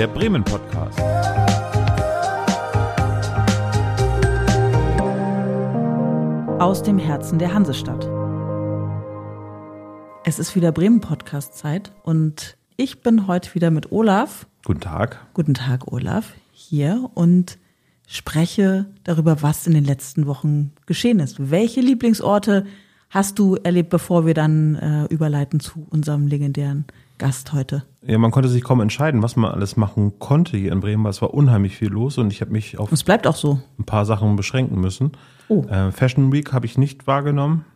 der Bremen Podcast. Aus dem Herzen der Hansestadt. Es ist wieder Bremen Podcast Zeit und ich bin heute wieder mit Olaf. Guten Tag. Guten Tag, Olaf, hier und spreche darüber, was in den letzten Wochen geschehen ist. Welche Lieblingsorte hast du erlebt, bevor wir dann äh, überleiten zu unserem legendären Gast heute? Ja, man konnte sich kaum entscheiden, was man alles machen konnte hier in Bremen, weil es war unheimlich viel los und ich habe mich auf Es bleibt auch so. ein paar Sachen beschränken müssen. Oh. Äh, Fashion Week habe ich nicht wahrgenommen.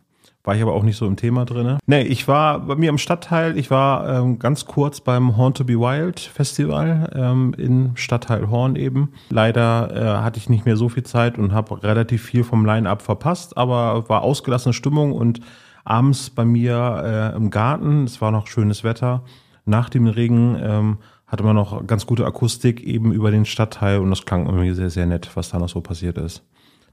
War ich aber auch nicht so im Thema drinne. Nee, ich war bei mir im Stadtteil, ich war ähm, ganz kurz beim Horn to be Wild Festival ähm, in Stadtteil Horn eben. Leider äh, hatte ich nicht mehr so viel Zeit und habe relativ viel vom Line-Up verpasst, aber war ausgelassene Stimmung und abends bei mir äh, im Garten, es war noch schönes Wetter, nach dem Regen ähm, hatte man noch ganz gute Akustik eben über den Stadtteil und das klang irgendwie sehr, sehr nett, was da noch so passiert ist.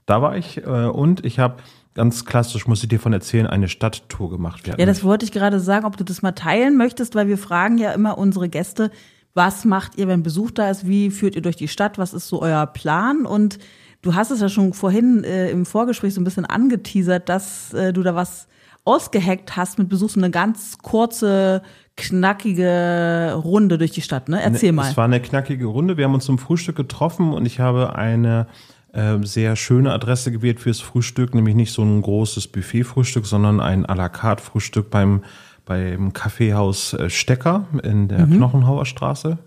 Da war ich äh, und ich habe ganz klassisch, muss ich dir von erzählen, eine Stadttour gemacht. Wir Ja, das wollte ich gerade sagen, ob du das mal teilen möchtest, weil wir fragen ja immer unsere Gäste, was macht ihr, wenn Besuch da ist? Wie führt ihr durch die Stadt? Was ist so euer Plan? Und du hast es ja schon vorhin äh, im Vorgespräch so ein bisschen angeteasert, dass äh, du da was ausgeheckt hast mit Besuch, so eine ganz kurze, knackige Runde durch die Stadt, ne? Erzähl mal. Es war eine knackige Runde. Wir haben uns zum Frühstück getroffen und ich habe eine äh, sehr schöne Adresse gewählt fürs Frühstück, nämlich nicht so ein großes Buffet-Frühstück, sondern ein à la carte Frühstück beim, beim Kaffeehaus äh, Stecker in der Knochenhauer Straße.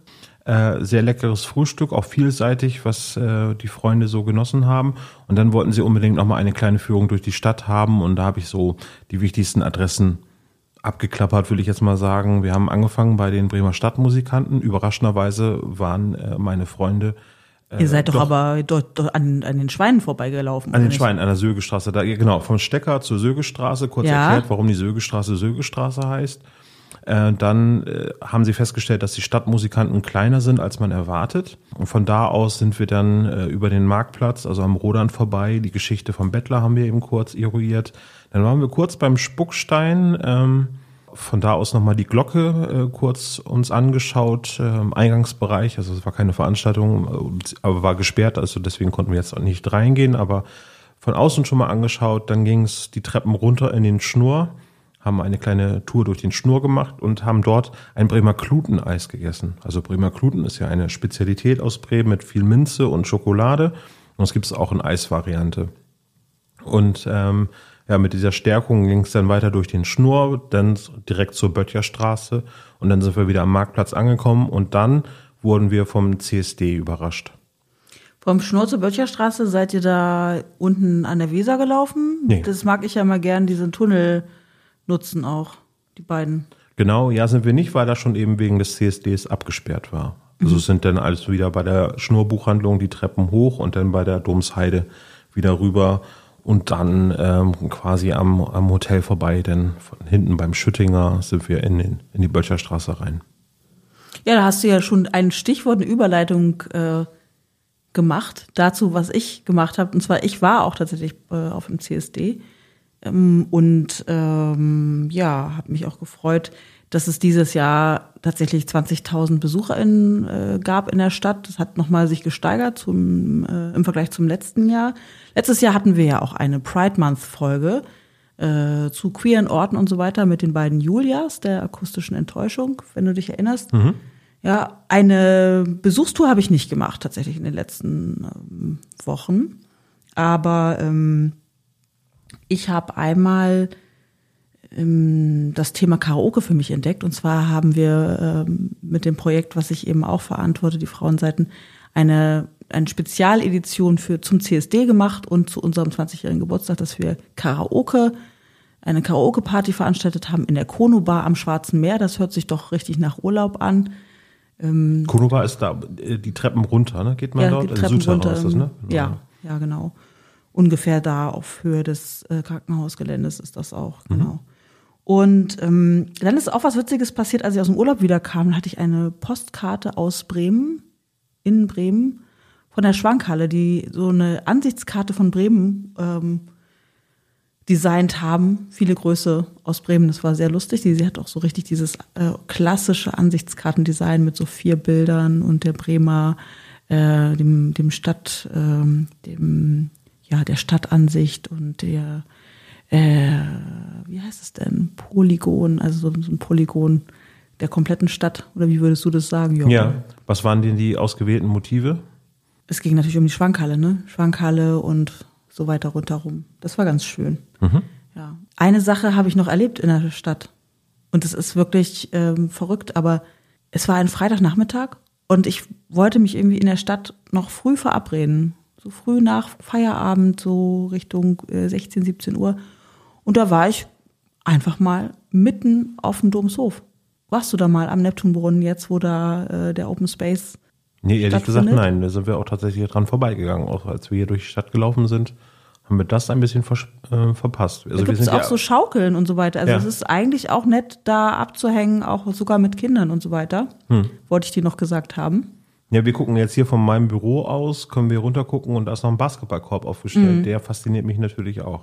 Äh, sehr leckeres Frühstück, auch vielseitig, was äh, die Freunde so genossen haben. Und dann wollten sie unbedingt noch mal eine kleine Führung durch die Stadt haben. Und da habe ich so die wichtigsten Adressen abgeklappert, will ich jetzt mal sagen. Wir haben angefangen bei den Bremer Stadtmusikanten. Überraschenderweise waren äh, meine Freunde äh, ihr seid doch, aber dort, dort an, an den Schweinen vorbeigelaufen. an den nicht? Schweinen, an der Sögestraße. Da, genau, vom Stecker zur Sögestraße. Kurz Ja. erklärt, warum die Sögestraße Sögestraße heißt. Äh, dann äh, haben sie festgestellt, dass die Stadtmusikanten kleiner sind, als man erwartet. Und von da aus sind wir dann äh, über den Marktplatz, also am Rodern vorbei. Die Geschichte vom Bettler haben wir eben kurz eruiert. Dann waren wir kurz beim Spuckstein. Ähm, von da aus nochmal die Glocke äh, kurz uns angeschaut äh, im Eingangsbereich. Also es war keine Veranstaltung, aber war gesperrt, also deswegen konnten wir jetzt auch nicht reingehen, aber von außen schon mal angeschaut. Dann ging es die Treppen runter in den Schnur, haben eine kleine Tour durch den Schnur gemacht und haben dort ein Bremer Kluteneis gegessen. Also Bremer Kluten ist ja eine Spezialität aus Bremen mit viel Minze und Schokolade. Und es gibt es auch in Eisvariante. Und ähm, ja, mit dieser Stärkung ging es dann weiter durch den Schnur, dann direkt zur Böttcherstraße und dann sind wir wieder am Marktplatz angekommen und dann wurden wir vom CSD überrascht. Vom Schnur zur Böttcherstraße seid ihr da unten an der Weser gelaufen? Nee. Das mag ich ja mal gern, diesen Tunnel nutzen auch, die beiden. Genau, ja, sind wir nicht, weil das schon eben wegen des CSDs abgesperrt war. Also es sind dann alles wieder bei der Schnurbuchhandlung die Treppen hoch und dann bei der Domsheide wieder rüber und dann ähm, quasi am, am Hotel vorbei, denn von hinten beim Schüttinger sind wir in, den, in die Böttcherstraße rein. Ja, da hast du ja schon ein Stichwort, eine Überleitung äh, gemacht dazu, was ich gemacht habe. Und zwar, ich war auch tatsächlich äh, auf dem CSD und ähm, ja, habe mich auch gefreut, dass es dieses Jahr tatsächlich 20.000 BesucherInnen äh, gab in der Stadt. Das hat nochmal sich gesteigert zum, äh, im Vergleich zum letzten Jahr. Letztes Jahr hatten wir ja auch eine Pride Month Folge äh, zu queeren Orten und so weiter mit den beiden Julias der akustischen Enttäuschung, wenn du dich erinnerst. Ja, eine Besuchstour habe ich nicht gemacht tatsächlich in den letzten ähm, Wochen, aber ähm, ich habe einmal ähm, das Thema Karaoke für mich entdeckt. Und zwar haben wir ähm, mit dem Projekt, was ich eben auch verantworte, die Frauenseiten, eine, eine Spezialedition für, zum CSD gemacht und zu unserem 20-jährigen Geburtstag, dass wir Karaoke, eine Karaoke-Party veranstaltet haben in der Kono Bar am Schwarzen Meer. Das hört sich doch richtig nach Urlaub an. Konova ist da äh, die Treppen runter, ne? Geht man dort? die Treppen Südterrain runter. ist das, ne? Ja, ja, genau. Ungefähr da auf Höhe des äh, Krankenhausgeländes ist das auch, Mhm. genau. Und ähm, dann ist auch was Witziges passiert, als ich aus dem Urlaub wiederkam, hatte ich eine Postkarte aus Bremen, in Bremen, von der Schwankhalle, die so eine Ansichtskarte von Bremen ähm, designt haben. Viele Größe aus Bremen, das war sehr lustig. Sie, sie hat auch so richtig dieses äh, klassische Ansichtskartendesign mit so vier Bildern und der Bremer, äh, dem, dem Stadt, äh, dem, ja, der Stadtansicht und der, äh, wie heißt es denn? Polygon, also so, ein Polygon der kompletten Stadt. Oder wie würdest du das sagen, Jörg? Ja. Was waren denn die ausgewählten Motive? Es ging natürlich um die Schwankhalle, ne? Schwankhalle und so weiter rundherum. Das war ganz schön. Mhm. Ja. Eine Sache habe ich noch erlebt in der Stadt. Und es ist wirklich ähm, verrückt, aber es war ein Freitagnachmittag und ich wollte mich irgendwie in der Stadt noch früh verabreden. So früh nach Feierabend, so Richtung äh, 16, 17 Uhr. Und da war ich einfach mal mitten auf dem Domshof. Warst du da mal am Neptunbrunnen jetzt, wo da äh, der Open Space Nee, ehrlich gesagt, nein. Da sind wir auch tatsächlich dran vorbeigegangen. Auch als wir hier durch die Stadt gelaufen sind, haben wir das ein bisschen ver äh, verpasst. Also da gibt es auch ja so Schaukeln und so weiter. Also ja. es ist eigentlich auch nett, da abzuhängen, auch sogar mit Kindern und so weiter. Hm. Wollte ich dir noch gesagt haben. Ja, wir gucken jetzt hier von meinem Büro aus, können wir runtergucken und da ist noch ein Basketballkorb aufgestellt. Mhm. Der fasziniert mich natürlich auch.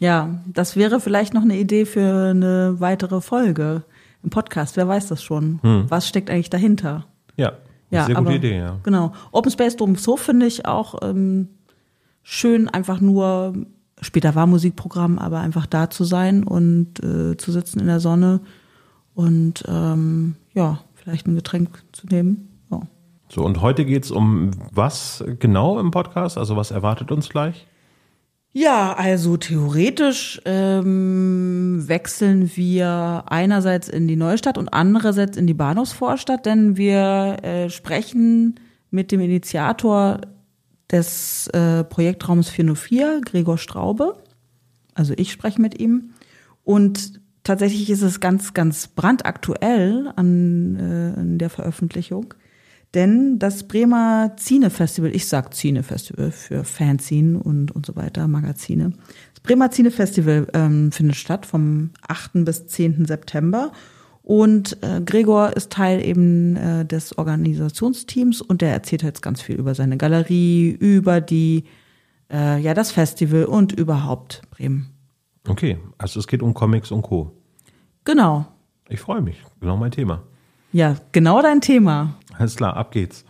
Ja, das wäre vielleicht noch eine Idee für eine weitere Folge im Podcast. Wer weiß das schon? Hm. Was steckt eigentlich dahinter? Ja. Ja, Sehr gute aber, Idee, ja. Genau. Open Space Domshof finde ich auch ähm, schön, einfach nur, später war Musikprogramm, aber einfach da zu sein und äh, zu sitzen in der Sonne und ähm, ja, vielleicht ein Getränk zu nehmen. So, und heute geht es um was genau im Podcast? Also was erwartet uns gleich? Ja, also theoretisch ähm, wechseln wir einerseits in die Neustadt und andererseits in die Bahnhofsvorstadt, denn wir äh, sprechen mit dem Initiator des äh, Projektraums 404, Gregor Straube. Also ich spreche mit ihm. Und tatsächlich ist es ganz, ganz brandaktuell an, äh, an der Veröffentlichung. Denn das Bremer Zine Festival, ich sag Zine Festival für Fanzine und, und so weiter, Magazine. Das Bremer Zine Festival ähm, findet statt vom 8. bis 10. September. Und äh, Gregor ist Teil eben äh, des Organisationsteams und der erzählt jetzt ganz viel über seine Galerie, über die, äh, ja, das Festival und überhaupt Bremen. Okay, also es geht um Comics und Co. Genau. Ich freue mich, genau mein Thema. Ja, genau dein Thema. Alles klar, ab geht's.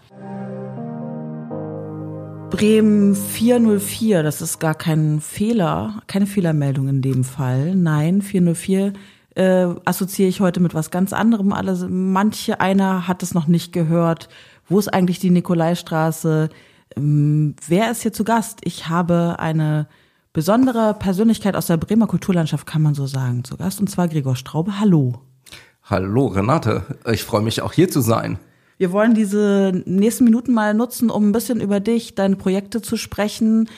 Bremen 404, das ist gar kein Fehler, keine Fehlermeldung in dem Fall. Nein, 404 äh, assoziiere ich heute mit was ganz anderem. Alle, manche einer hat es noch nicht gehört. Wo ist eigentlich die Nikolaistraße? Ähm, wer ist hier zu Gast? Ich habe eine besondere Persönlichkeit aus der Bremer Kulturlandschaft, kann man so sagen, zu Gast, und zwar Gregor Straube. Hallo. Hallo Renate, ich freue mich auch hier zu sein. Wir wollen diese nächsten Minuten mal nutzen, um ein bisschen über dich, deine Projekte zu sprechen.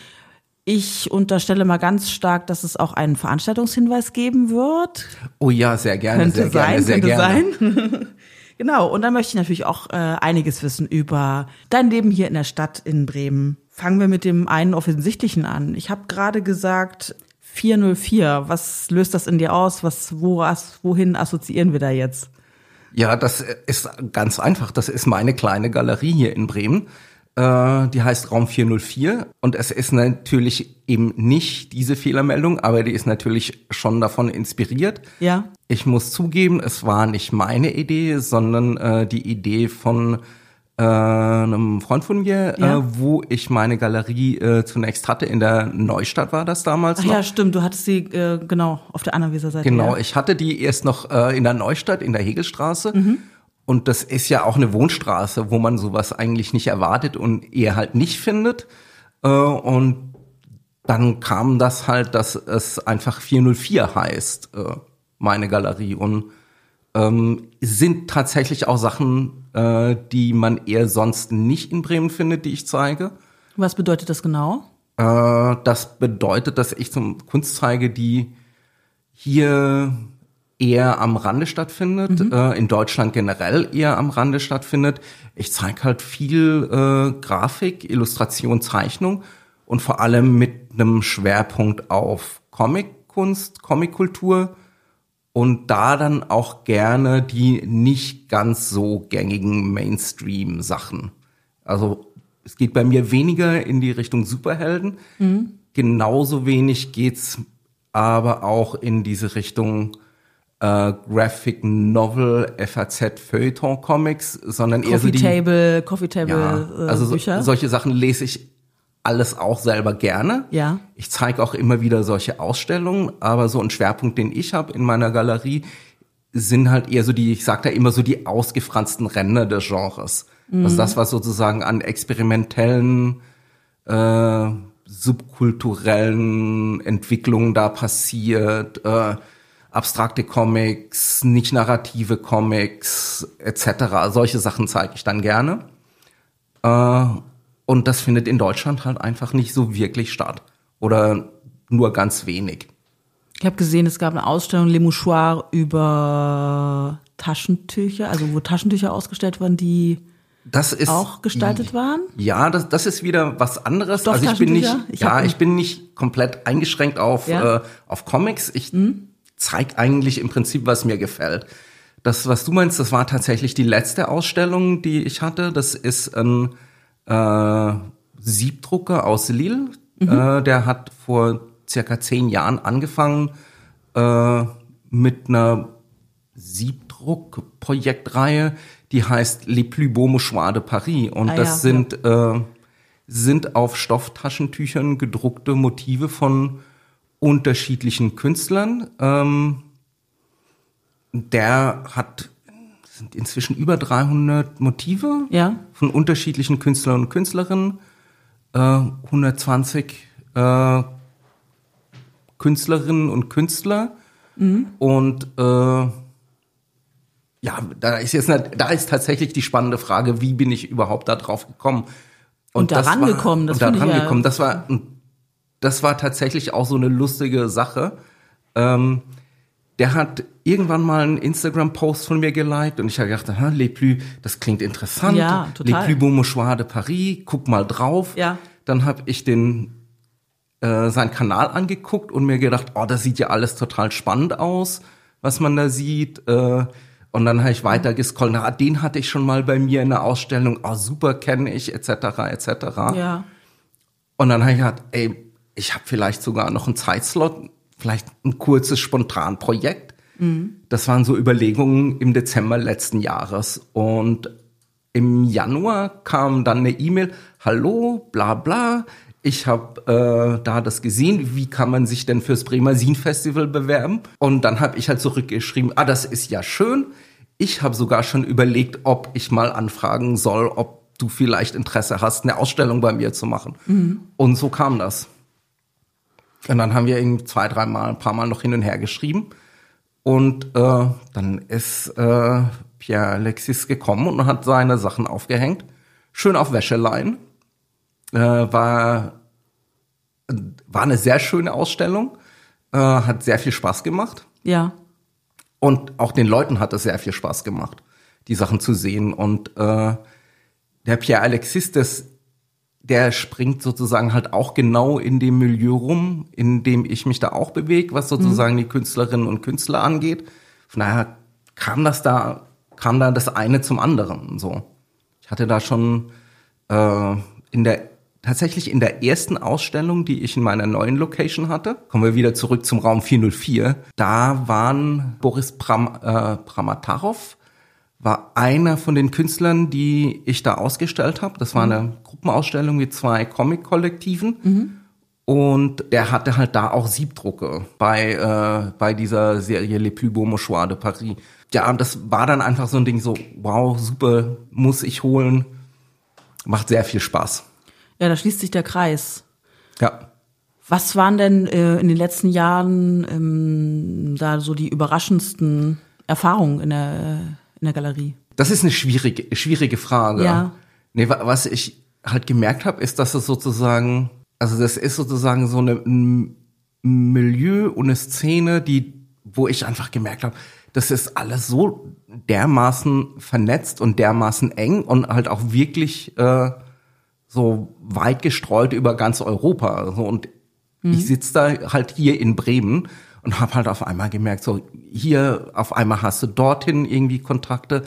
Ich unterstelle mal ganz stark, dass es auch einen Veranstaltungshinweis geben wird. Oh ja, sehr gerne, könnte sehr sein, gerne, sehr könnte gerne. Sein. genau, und dann möchte ich natürlich auch äh, einiges wissen über dein Leben hier in der Stadt in Bremen. Fangen wir mit dem einen offensichtlichen an. Ich habe gerade gesagt, 404. Was löst das in dir aus? Was, wo, was, wohin assoziieren wir da jetzt? Ja, das ist ganz einfach. Das ist meine kleine Galerie hier in Bremen. Äh, die heißt Raum 404 und es ist natürlich eben nicht diese Fehlermeldung, aber die ist natürlich schon davon inspiriert. Ja. Ich muss zugeben, es war nicht meine Idee, sondern äh, die Idee von äh, einem Freund von mir, ja. äh, wo ich meine Galerie äh, zunächst hatte. In der Neustadt war das damals. Ach noch. ja, stimmt. Du hattest sie äh, genau auf der Annaweser Seite. Genau, ja. ich hatte die erst noch äh, in der Neustadt, in der Hegelstraße. Mhm. Und das ist ja auch eine Wohnstraße, wo man sowas eigentlich nicht erwartet und eher halt nicht findet. Äh, und dann kam das halt, dass es einfach 404 heißt, äh, meine Galerie. Und ähm, sind tatsächlich auch Sachen, äh, die man eher sonst nicht in Bremen findet, die ich zeige. Was bedeutet das genau? Äh, das bedeutet, dass ich zum Kunst zeige, die hier eher am Rande stattfindet, mhm. äh, in Deutschland generell eher am Rande stattfindet. Ich zeige halt viel äh, Grafik, Illustration, Zeichnung und vor allem mit einem Schwerpunkt auf Comickunst, Comickultur und da dann auch gerne die nicht ganz so gängigen Mainstream-Sachen. Also es geht bei mir weniger in die Richtung Superhelden. Mhm. Genauso wenig geht's aber auch in diese Richtung äh, Graphic Novel, FAZ, Feuilleton Comics, sondern eher so Coffee die Table, Coffee Table ja, äh, also so, Bücher. solche Sachen lese ich alles auch selber gerne. Ja. Ich zeige auch immer wieder solche Ausstellungen, aber so ein Schwerpunkt, den ich habe in meiner Galerie, sind halt eher so die, ich sag da immer so die ausgefransten Ränder des Genres. Also das, was sozusagen an experimentellen, äh, subkulturellen Entwicklungen da passiert, äh, abstrakte Comics, nicht narrative Comics etc. Solche Sachen zeige ich dann gerne. Äh, und das findet in Deutschland halt einfach nicht so wirklich statt. Oder nur ganz wenig. Ich habe gesehen, es gab eine Ausstellung Le Mouchoir über Taschentücher, also wo Taschentücher ausgestellt waren, die ist auch gestaltet waren. Ja, das, das ist wieder was anderes. Also ich bin nicht? Ich ja, ich bin nicht komplett eingeschränkt auf, Ja. Äh, auf Comics. Ich zeig eigentlich im Prinzip, was mir gefällt. Das, was du meinst, das war tatsächlich die letzte Ausstellung, die ich hatte. Das ist ein äh, Siebdrucker aus Lille. Mhm. Äh, der hat vor circa zehn Jahren angefangen äh, mit einer Siebdruckprojektreihe, die heißt Les plus beaux mouchoirs de Paris. Und Ah, das ja, sind, äh, sind auf Stofftaschentüchern gedruckte Motive von unterschiedlichen Künstlern. Ähm, der hat sind inzwischen über 300 Motive Ja. von unterschiedlichen Künstlern und Künstlerinnen, äh, 120 äh, Künstlerinnen und Künstler und äh, ja, da ist jetzt nicht, da ist tatsächlich die spannende Frage, wie bin ich überhaupt da drauf gekommen? Und da das war- rangekommen, das und da ich ja- rangekommen, das war das war tatsächlich auch so eine lustige Sache. Ähm, der hat irgendwann mal einen Instagram-Post von mir geliked und ich habe gedacht, aha, Les Plus, das klingt interessant. Ja, total. Les Plus Beaux Mouchoirs de Paris, guck mal drauf. Ja. Dann habe ich den äh, seinen Kanal angeguckt und mir gedacht, oh, das sieht ja alles total spannend aus, was man da sieht. Äh, und dann habe ich weiter gescrollt, na, den hatte ich schon mal bei mir in der Ausstellung, oh, super, kenne ich, etc., etc. Ja. Und dann habe ich gedacht, ey, ich habe vielleicht sogar noch einen Zeitslot, vielleicht ein kurzes Spontanprojekt. Das waren so Überlegungen im Dezember letzten Jahres. Und im Januar kam dann eine E-Mail, hallo, bla bla, ich habe äh, da das gesehen, wie kann man sich denn fürs Bremer Sin Festival bewerben? Und dann habe ich halt zurückgeschrieben, ah, das ist ja schön. Ich habe sogar schon überlegt, ob ich mal anfragen soll, ob du vielleicht Interesse hast, eine Ausstellung bei mir zu machen. Und so kam das. Und dann haben wir ihn zwei, dreimal, ein paar Mal noch hin und her geschrieben. Und äh, dann ist äh, Pierre Alexis gekommen und hat seine Sachen aufgehängt. Schön auf Wäscheleien. Äh, war, war eine sehr schöne Ausstellung. Äh, hat sehr viel Spaß gemacht. Ja. Und auch den Leuten hat es sehr viel Spaß gemacht, die Sachen zu sehen. Und äh, der Pierre Alexis, das, der springt sozusagen halt auch genau in dem Milieu rum, in dem ich mich da auch bewege, was sozusagen die Künstlerinnen und Künstler angeht. Von daher kam das da, kam da das eine zum anderen. So, ich hatte da schon äh, in der tatsächlich in der ersten Ausstellung, die ich in meiner neuen Location hatte, kommen wir wieder zurück zum Raum 404. Da waren Boris Pram, äh, Pramatarov, war einer von den Künstlern, die ich da ausgestellt habe. Das war eine Gruppenausstellung mit zwei Comic-Kollektiven. Und der hatte halt da auch Siebdrucke bei, äh, bei dieser Serie Les Plus Beaux Mouchoirs de Paris. Ja, und das war dann einfach so ein Ding so, wow, super, muss ich holen. Macht sehr viel Spaß. Ja, da schließt sich der Kreis. Ja. Was waren denn äh, in den letzten Jahren ähm, da so die überraschendsten Erfahrungen in der, in der Galerie? Das ist eine schwierige, schwierige Frage. Ja. Nee, wa- was ich halt gemerkt habe, ist, dass es sozusagen, also das ist sozusagen so eine ein Milieu und eine Szene, die, wo ich einfach gemerkt habe, das ist alles so dermaßen vernetzt und dermaßen eng und halt auch wirklich äh, so weit gestreut über ganz Europa. So, und ich sitze da halt hier in Bremen und habe halt auf einmal gemerkt, so hier auf einmal hast du dorthin irgendwie Kontakte.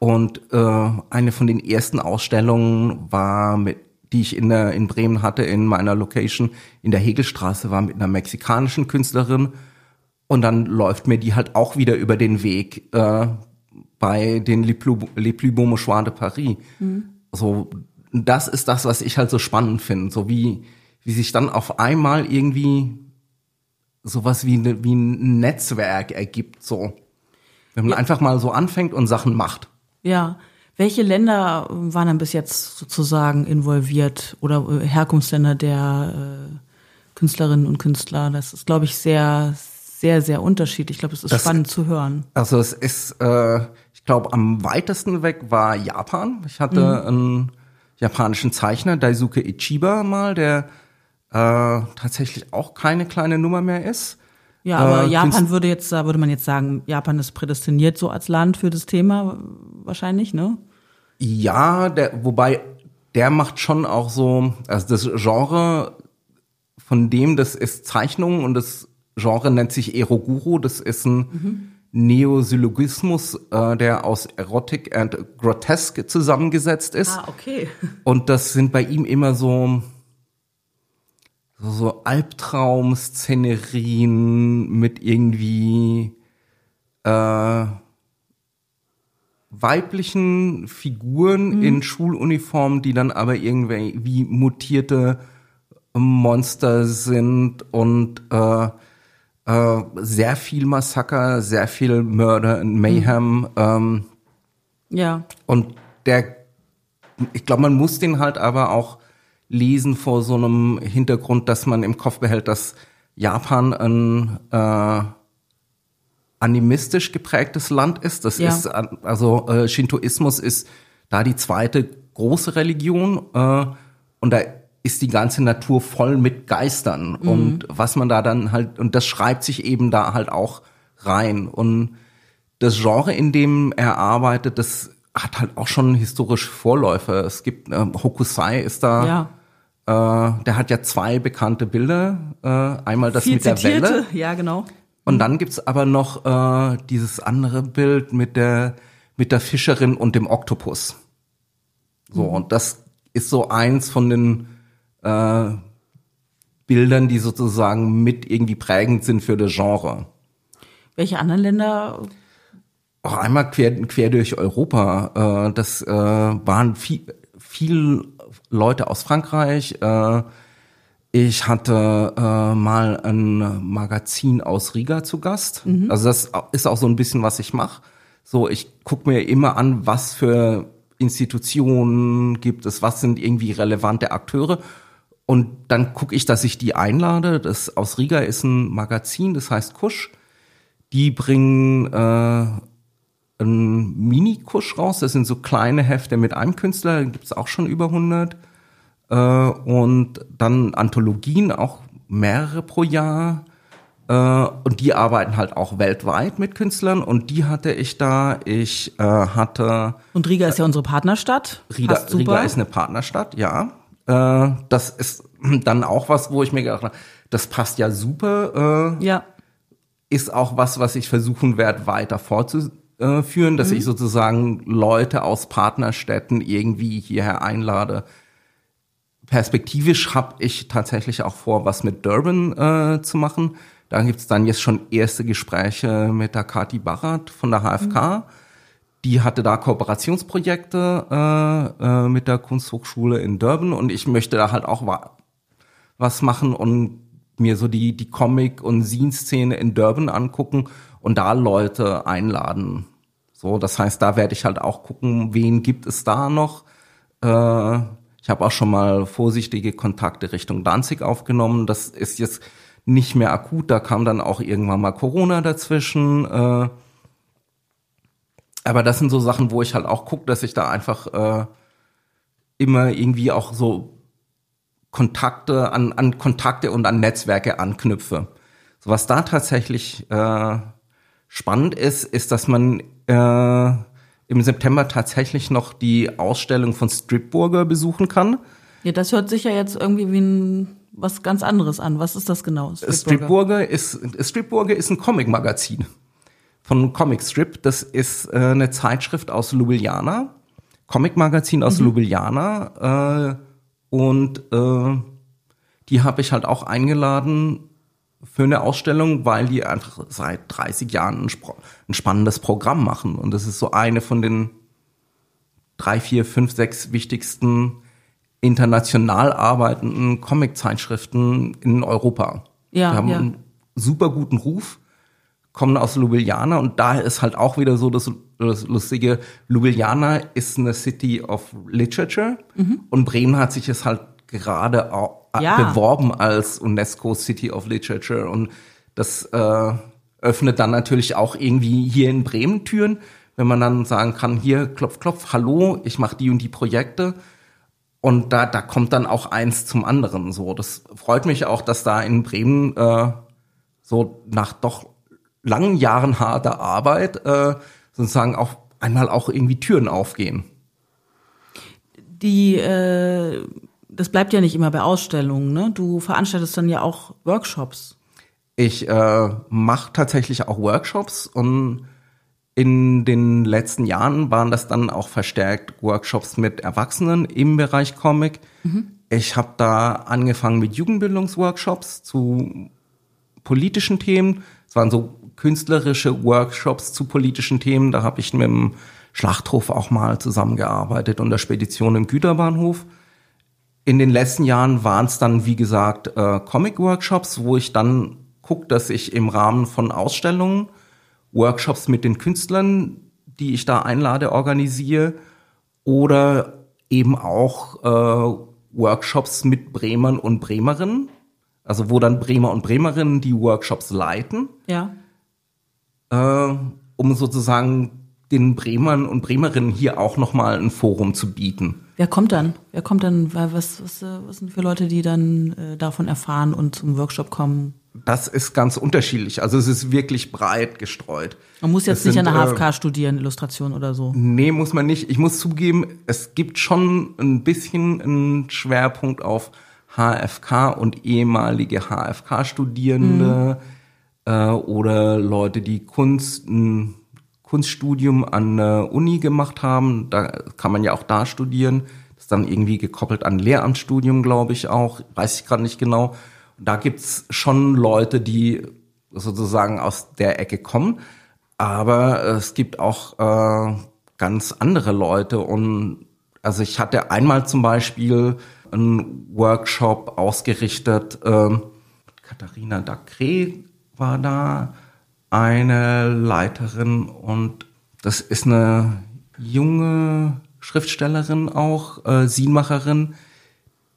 Und äh, eine von den ersten Ausstellungen war mit die ich in, der, in Bremen hatte, in meiner Location in der Hegelstraße, war mit einer mexikanischen Künstlerin. Und dann läuft mir die halt auch wieder über den Weg äh, bei den Les Plus, Les Plus Beaux Mouchoirs de Paris. Mhm. So, das ist das, was ich halt so spannend finde. So wie, wie sich dann auf einmal irgendwie sowas wie, ne, wie ein Netzwerk ergibt, so. Wenn man ja. einfach mal so anfängt und Sachen macht. Ja. Welche Länder waren dann bis jetzt sozusagen involviert oder äh, Herkunftsländer der äh, Künstlerinnen und Künstler? Das ist, glaube ich, sehr, sehr, sehr unterschiedlich. Ich glaube, es ist das, spannend zu hören. Also es ist, äh, ich glaube, am weitesten weg war Japan. Ich hatte mhm. einen japanischen Zeichner, Daisuke Ichiba mal, der äh, tatsächlich auch keine kleine Nummer mehr ist. Ja, aber äh, Japan würde jetzt, da würde man jetzt sagen, Japan ist prädestiniert so als Land für das Thema wahrscheinlich, ne? Ja, der, wobei der macht schon auch so, also das Genre von dem, das ist Zeichnung und das Genre nennt sich Eroguro, das ist ein mhm. Neosyllogismus, äh, der aus Erotic and Grotesque zusammengesetzt ist. Ah, okay. Und das sind bei ihm immer so so, so Albtraum-Szenerien mit irgendwie äh, weiblichen Figuren mhm. in Schuluniformen, die dann aber irgendwie wie mutierte Monster sind und äh, äh, sehr viel Massaker, sehr viel Murder und Mayhem. Mhm. Ähm, ja. Und der, ich glaube, man muss den halt aber auch lesen vor so einem Hintergrund, dass man im Kopf behält, dass Japan ein äh, animistisch geprägtes Land ist. Das ja. ist also äh, Shintoismus ist da die zweite große Religion äh, und da ist die ganze Natur voll mit Geistern mhm. und was man da dann halt und das schreibt sich eben da halt auch rein und das Genre, in dem er arbeitet, das hat halt auch schon historische Vorläufe. Es gibt äh, Hokusai ist da ja. Äh, der hat ja zwei bekannte Bilder. Äh, einmal das Viel mit der zitierte. Welle. Ja, genau. Und dann gibt's aber noch äh, dieses andere Bild mit der, mit der Fischerin und dem Oktopus. So, mhm. und das ist so eins von den äh, Bildern, die sozusagen mit irgendwie prägend sind für das Genre. Welche anderen Länder? Auch einmal quer, quer durch Europa. Äh, das äh, waren viel, viel Leute aus Frankreich. Äh, ich hatte äh, mal ein Magazin aus Riga zu Gast. Mhm. Also das ist auch so ein bisschen, was ich mache. So, ich gucke mir immer an, was für Institutionen gibt es, was sind irgendwie relevante Akteure. Und dann gucke ich, dass ich die einlade. Das aus Riga ist ein Magazin, das heißt Kusch. Die bringen äh, ein Mini-Kusch raus. Das sind so kleine Hefte mit einem Künstler, gibt es auch schon über 100. Äh, und dann Anthologien, auch mehrere pro Jahr. Äh, und die arbeiten halt auch weltweit mit Künstlern. Und die hatte ich da. Ich äh, hatte. Und Riga ist ja unsere Partnerstadt. Riga, Riga ist eine Partnerstadt, ja. Äh, das ist dann auch was, wo ich mir gedacht habe, das passt ja super. Äh, ja. Ist auch was, was ich versuchen werde, weiter fortzusetzen äh, führen, dass mhm. ich sozusagen Leute aus Partnerstädten irgendwie hierher einlade. Perspektivisch habe ich tatsächlich auch vor, was mit Durban äh, zu machen. Da gibt's dann jetzt schon erste Gespräche mit der Kati Barat von der HFK. Mhm. Die hatte da Kooperationsprojekte äh, äh, mit der Kunsthochschule in Durban und ich möchte da halt auch wa was machen und mir so die, die Comic- und Scene-Szene in Durban angucken und da Leute einladen. So, das heißt, da werde ich halt auch gucken, wen gibt es da noch. Äh, ich habe auch schon mal vorsichtige Kontakte Richtung Danzig aufgenommen. Das ist jetzt nicht mehr akut. Da kam dann auch irgendwann mal Corona dazwischen. Äh, aber das sind so Sachen, wo ich halt auch gucke, dass ich da einfach äh, immer irgendwie auch so Kontakte an, an Kontakte und an Netzwerke anknüpfe. So was da tatsächlich äh, spannend ist, ist, dass man äh, im September tatsächlich noch die Ausstellung von Stripburger besuchen kann. Ja, das hört sich ja jetzt irgendwie wie ein was ganz anderes an. Was ist das genau? Stripburger, ist Stripburger ist ein Comic-Magazin von Comic Strip. Das ist äh, eine Zeitschrift aus Ljubljana, Comic-Magazin aus mhm. Ljubljana. Äh, Und äh, die habe ich halt auch eingeladen für eine Ausstellung, weil die einfach seit 30 Jahren ein, ein spannendes Programm machen. Und das ist so eine von den drei, vier, fünf, sechs wichtigsten international arbeitenden Comic-Zeitschriften in Europa. Ja, die haben ja. einen super guten Ruf, kommen aus Ljubljana und da ist halt auch wieder so das, das lustige, Ljubljana ist eine City of Literature und Bremen hat sich es halt gerade auch Ja. beworben als UNESCO City of Literature und das äh, öffnet dann natürlich auch irgendwie hier in Bremen Türen, wenn man dann sagen kann, hier klopf, klopf, hallo, ich mache die und die Projekte. Und da, da kommt dann auch eins zum anderen. So, das freut mich auch, dass da in Bremen äh, so nach doch langen Jahren harter Arbeit äh, sozusagen auch einmal auch irgendwie Türen aufgehen. Die, äh, das bleibt ja nicht immer bei Ausstellungen, ne? Du veranstaltest dann ja auch Workshops. Ich äh, mache tatsächlich auch Workshops und in den letzten Jahren waren das dann auch verstärkt Workshops mit Erwachsenen im Bereich Comic. Ich habe da angefangen mit Jugendbildungsworkshops zu politischen Themen. Es waren so künstlerische Workshops zu politischen Themen. Da habe ich mit dem Schlachthof auch mal zusammengearbeitet und der Spedition im Güterbahnhof. In den letzten Jahren waren es dann, wie gesagt, äh, Comic-Workshops, wo ich dann gucke, dass ich im Rahmen von Ausstellungen Workshops mit den Künstlern, die ich da einlade, organisiere oder eben auch äh, Workshops mit Bremern und Bremerinnen, also wo dann Bremer und Bremerinnen die Workshops leiten, Ja. äh, um sozusagen den Bremern und Bremerinnen hier auch nochmal ein Forum zu bieten. Wer kommt dann? Wer kommt dann? Was, was, äh, was sind für Leute, die dann äh, davon erfahren und zum Workshop kommen? Das ist ganz unterschiedlich. Also es ist wirklich breit gestreut. Man muss jetzt Es nicht an sind, der äh, HFK studieren, Illustration oder so. Nee, muss man nicht. Ich muss zugeben, es gibt schon ein bisschen einen Schwerpunkt auf HFK und ehemalige HFK-Studierende äh, oder Leute, die Kunst, ein Kunststudium an der Uni gemacht haben. Da kann man ja auch da studieren. Das ist dann irgendwie gekoppelt an Lehramtsstudium, glaube ich auch. Weiß ich gerade nicht genau. Da gibt's schon Leute, die sozusagen aus der Ecke kommen. Aber es gibt auch äh, ganz andere Leute. Und also ich hatte einmal zum Beispiel einen Workshop ausgerichtet. ähm, Katharina Dacre war da eine Leiterin und das ist eine junge Schriftstellerin auch, äh, Sienmacherin,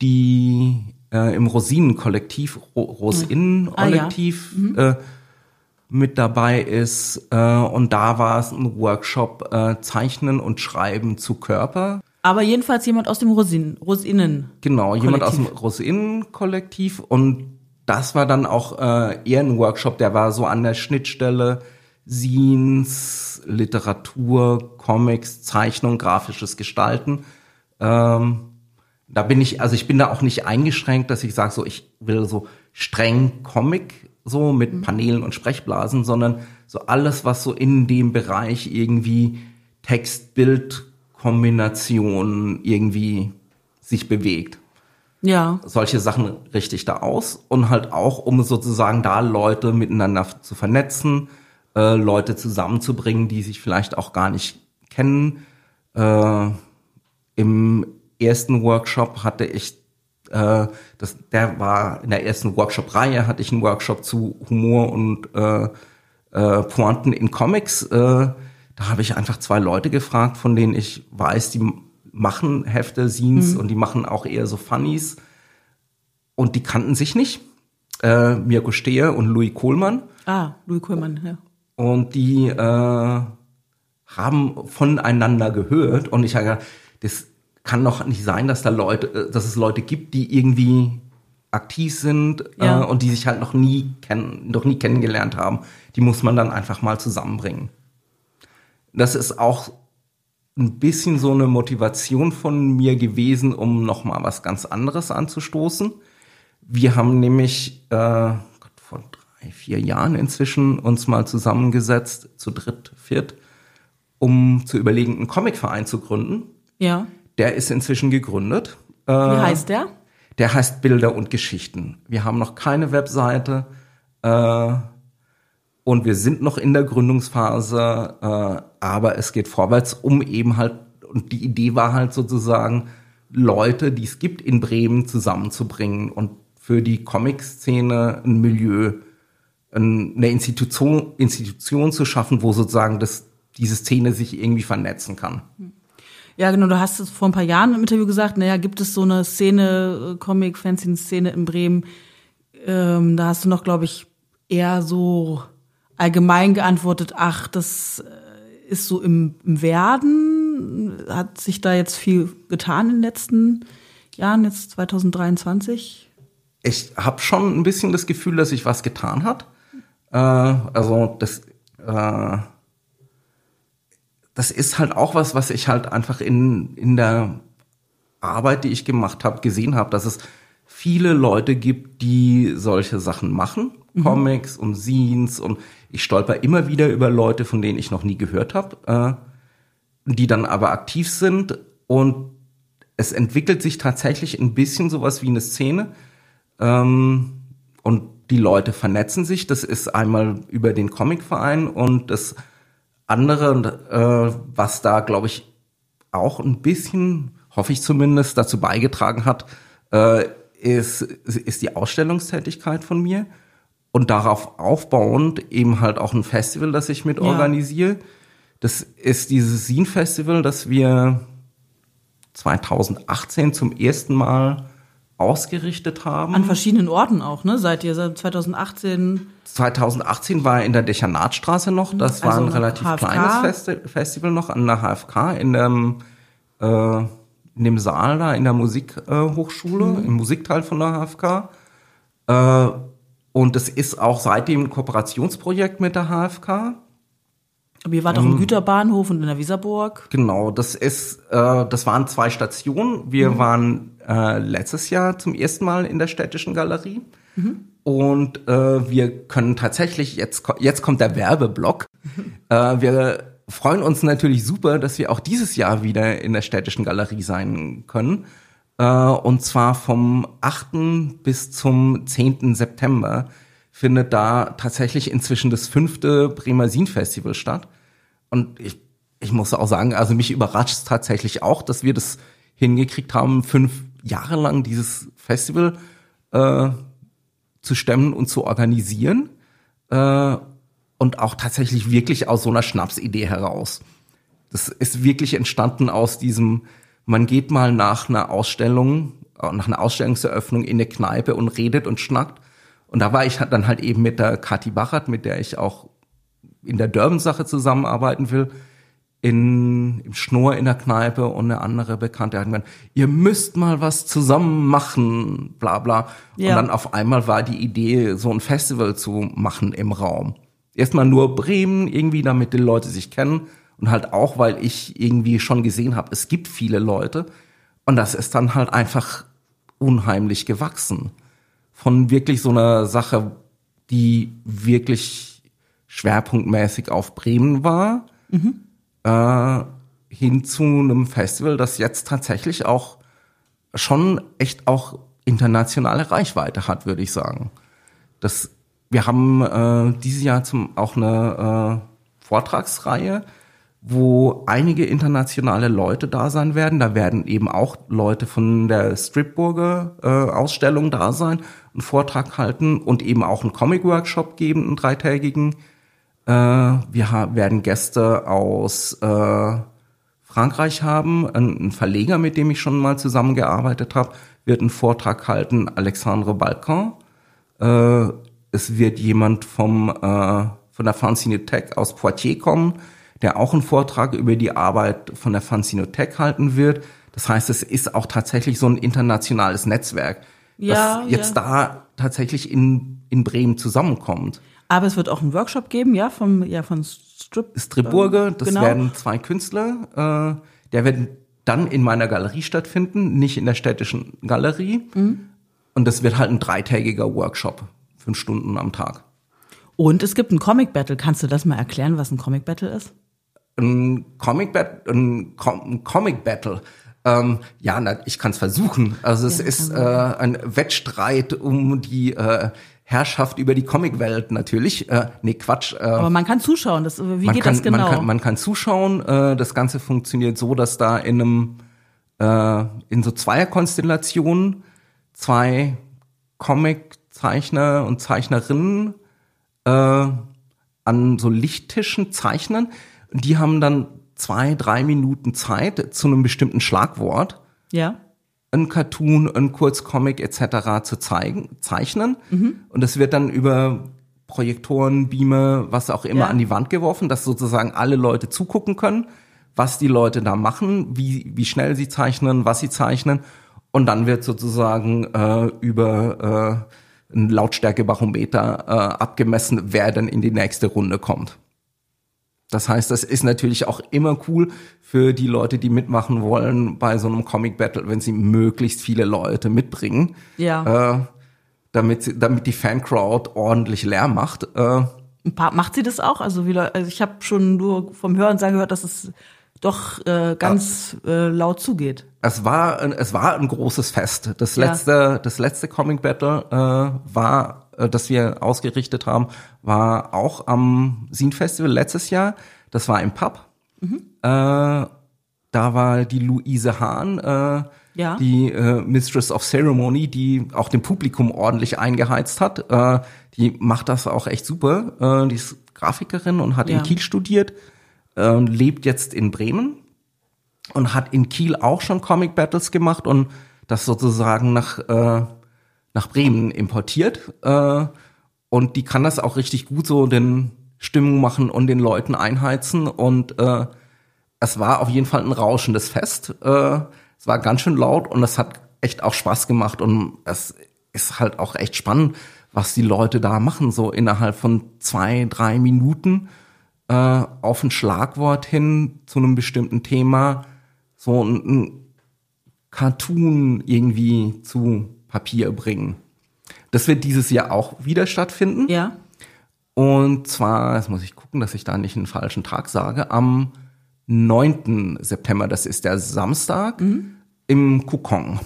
die äh, im Rosinen-Kollektiv, Ro Rosinnen-Kollektiv äh, mit dabei ist. Äh, und da war es ein Workshop äh, Zeichnen und Schreiben zu Körper. Aber jedenfalls jemand aus dem Rosin, Rosinnen. Genau, jemand aus dem Kollektiv. Rosinnen-Kollektiv und das war dann auch äh, eher ein Workshop, der war so an der Schnittstelle Scenes, Literatur, Comics, Zeichnung, grafisches Gestalten. Ähm, da bin ich, also ich bin da auch nicht eingeschränkt, dass ich sage, so ich will so streng Comic, so mit Paneelen und Sprechblasen, sondern so alles, was so in dem Bereich irgendwie Text-Bild-Kombination irgendwie sich bewegt Ja. solche Sachen richte ich da aus und halt auch, um sozusagen da Leute miteinander zu vernetzen, äh, Leute zusammenzubringen, die sich vielleicht auch gar nicht kennen. Äh, Im ersten Workshop hatte ich, äh, das, der war in der ersten Workshop-Reihe, hatte ich einen Workshop zu Humor und äh, äh, Pointen in Comics. Äh, da habe ich einfach zwei Leute gefragt, von denen ich weiß, die machen Hefte, Scenes und die machen auch eher so Funnies. Und die kannten sich nicht. Äh, Mirko Steher und Louis Kohlmann. Ah, Louis Kohlmann, ja. Und die äh, haben voneinander gehört. Und ich habe gedacht, das kann doch nicht sein, dass da Leute, äh, dass es Leute gibt, die irgendwie aktiv sind Ja. äh, und die sich halt noch nie kennen, noch nie kennengelernt haben. Die muss man dann einfach mal zusammenbringen. Das ist auch ein bisschen so eine Motivation von mir gewesen, um noch mal was ganz anderes anzustoßen. Wir haben nämlich äh, Gott, vor drei, vier Jahren inzwischen uns mal zusammengesetzt, zu dritt, viert, um zu überlegen, einen Comicverein zu gründen. Ja. Der ist inzwischen gegründet Wie heißt der? Der heißt Bilder und Geschichten. Wir haben noch keine Webseite äh, und wir sind noch in der Gründungsphase, äh, aber es geht vorwärts, um eben halt, und die Idee war halt sozusagen, Leute, die es gibt in Bremen, zusammenzubringen und für die Comic-Szene ein Milieu, eine Institution, Institution zu schaffen, wo sozusagen das, diese Szene sich irgendwie vernetzen kann. Ja, genau, du hast es vor ein paar Jahren im Interview gesagt, naja, gibt es so eine Szene, äh, Comic-Fanzine-Szene in Bremen, ähm, da hast du noch, glaube ich, eher so allgemein geantwortet, ach, das äh, ist so im, Werden. Hat sich da jetzt viel getan in den letzten Jahren, jetzt 2023? Ich habe schon ein bisschen das Gefühl, dass sich was getan hat. Äh, also das, äh, das ist halt auch was, was ich halt einfach in, in der Arbeit, die ich gemacht habe, gesehen habe, dass es viele Leute gibt, die solche Sachen machen, mhm. Comics und Scenes und ich stolper immer wieder über Leute, von denen ich noch nie gehört habe, äh, die dann aber aktiv sind und es entwickelt sich tatsächlich ein bisschen sowas wie eine Szene ähm, und die Leute vernetzen sich. Das ist einmal über den Comicverein und das andere, äh, was da, glaube ich, auch ein bisschen, hoffe ich zumindest, dazu beigetragen hat, äh, ist, ist die Ausstellungstätigkeit von mir. Und darauf aufbauend eben halt auch ein Festival, das ich mit ja. organisiere. Das ist dieses Scene Festival, das wir 2018 zum ersten Mal ausgerichtet haben. An verschiedenen Orten auch, ne? Seid ihr seit 2018? 2018 war in der Dechernatstraße noch. Das also war ein relativ HFK. kleines Festi Festival noch an der HFK in dem, äh, in dem Saal da in der Musikhochschule, äh, mhm. im Musikteil von der HFK. Äh, und es ist auch seitdem ein Kooperationsprojekt mit der HFK. Aber ihr wart auch im ähm, Güterbahnhof und in der Wieserburg. Genau, das ist, äh, das waren zwei Stationen. Wir mhm. waren äh, letztes Jahr zum ersten Mal in der städtischen Galerie. Mhm. Und äh, wir können tatsächlich, jetzt, jetzt kommt der Werbeblock. Mhm. Äh, wir freuen uns natürlich super, dass wir auch dieses Jahr wieder in der städtischen Galerie sein können. Äh, und zwar vom 8. bis zum 10. September findet da tatsächlich inzwischen das fünfte Bremer Sin Festival statt. Und ich, ich muss auch sagen, also mich überrascht es tatsächlich auch, dass wir das hingekriegt haben, fünf Jahre lang dieses Festival äh, zu stemmen und zu organisieren. Äh, und auch tatsächlich wirklich aus so einer Schnapsidee heraus. Das ist wirklich entstanden aus diesem, man geht mal nach einer Ausstellung, äh, nach einer Ausstellungseröffnung in eine Kneipe und redet und schnackt und da war ich dann halt eben mit der Kathi Bachert, mit der ich auch in der Durban-Sache zusammenarbeiten will, in, im Schnur in der Kneipe und eine andere Bekannte hat gesagt, ihr müsst mal was zusammen machen, bla bla. Ja. Und dann auf einmal war die Idee, so ein Festival zu machen im Raum. Erstmal nur Bremen, irgendwie, damit die Leute sich kennen. Und halt auch, weil ich irgendwie schon gesehen habe, es gibt viele Leute. Und das ist dann halt einfach unheimlich gewachsen von wirklich so einer Sache, die wirklich schwerpunktmäßig auf Bremen war, mhm. äh, hin zu einem Festival, das jetzt tatsächlich auch schon echt auch internationale Reichweite hat, würde ich sagen. Das, wir haben äh, dieses Jahr zum, auch eine äh, Vortragsreihe wo einige internationale Leute da sein werden. Da werden eben auch Leute von der Stripburger äh, Ausstellung da sein, einen Vortrag halten und eben auch einen Comic-Workshop geben, einen dreitägigen. Äh, wir werden Gäste aus äh, Frankreich haben. Ein, ein, Verleger, mit dem ich schon mal zusammengearbeitet habe, wird einen Vortrag halten, Alexandre Balkan. Äh, es wird jemand vom, äh, von der Fanzine Tech aus Poitiers kommen der auch einen Vortrag über die Arbeit von der Fanzinothek halten wird. Das heißt, es ist auch tatsächlich so ein internationales Netzwerk, ja, das jetzt ja. da tatsächlich in, in Bremen zusammenkommt. Aber es wird auch einen Workshop geben, ja, vom, ja, von Strip. Stripburger, das genau. werden zwei Künstler, äh, der wird dann in meiner Galerie stattfinden, nicht in der städtischen Galerie. Mhm. Und das wird halt ein dreitägiger Workshop, fünf Stunden am Tag. Und es gibt ein Comic Battle. Kannst du das mal erklären, was ein Comic Battle ist? Ein Comic, Bat ein, Com ein Comic Battle. Ähm, ja, na, ich kann es versuchen. Also es Ja, ist äh, ein Wettstreit um die äh, Herrschaft über die Comicwelt natürlich. Äh, nee, Quatsch. Äh, Aber man kann zuschauen. Das, wie geht kann, das genau? Man kann, man kann zuschauen. Äh, das Ganze funktioniert so, dass da in einem äh, in so Zweierkonstellationen zwei Comiczeichner und Zeichnerinnen äh, an so Lichttischen zeichnen. Die haben dann zwei, drei Minuten Zeit zu einem bestimmten Schlagwort ja. ein Cartoon, ein Kurzcomic etc. zu zeigen, zeichnen. Und es wird dann über Projektoren, Beamer, was auch immer Ja. an die Wand geworfen, dass sozusagen alle Leute zugucken können, was die Leute da machen, wie, wie schnell sie zeichnen, was sie zeichnen. Und dann wird sozusagen äh, über äh, ein Lautstärkebarometer äh, abgemessen, wer denn in die nächste Runde kommt. Das heißt, das ist natürlich auch immer cool für die Leute, die mitmachen wollen bei so einem Comic Battle, wenn sie möglichst viele Leute mitbringen, Ja. äh, damit, damit die Fancrowd ordentlich Lärm macht. Äh, Ein paar, macht sie das auch? Also, wie, also ich habe schon nur vom Hören sagen gehört, dass es doch äh, ganz äh, laut zugeht. es war, ein, es war ein großes Fest. Das Ja. letzte, das letzte Comic Battle äh, war, äh, das wir ausgerichtet haben, war auch am Scene Festival letztes Jahr. Das war im Pub. Mhm. Äh, da war die Luise Hahn, äh, Ja. die äh, Mistress of Ceremony, die auch dem Publikum ordentlich eingeheizt hat. Äh, die macht das auch echt super. Äh, die ist Grafikerin und hat Ja. in Kiel studiert äh, und lebt jetzt in Bremen und hat in Kiel auch schon Comic Battles gemacht und das sozusagen nach, äh, nach Bremen importiert. Äh, und die kann das auch richtig gut so den Stimmung machen und den Leuten einheizen. Und äh, es war auf jeden Fall ein rauschendes Fest. Äh, es war ganz schön laut und es hat echt auch Spaß gemacht. Und es ist halt auch echt spannend, was die Leute da machen, so innerhalb von zwei, drei Minuten äh, auf ein Schlagwort hin zu einem bestimmten Thema so ein, ein Cartoon irgendwie zu Papier bringen. Das wird dieses Jahr auch wieder stattfinden. Ja. Und zwar, jetzt muss ich gucken, dass ich da nicht einen falschen Tag sage, am 9. September, das ist der Samstag, im Kukong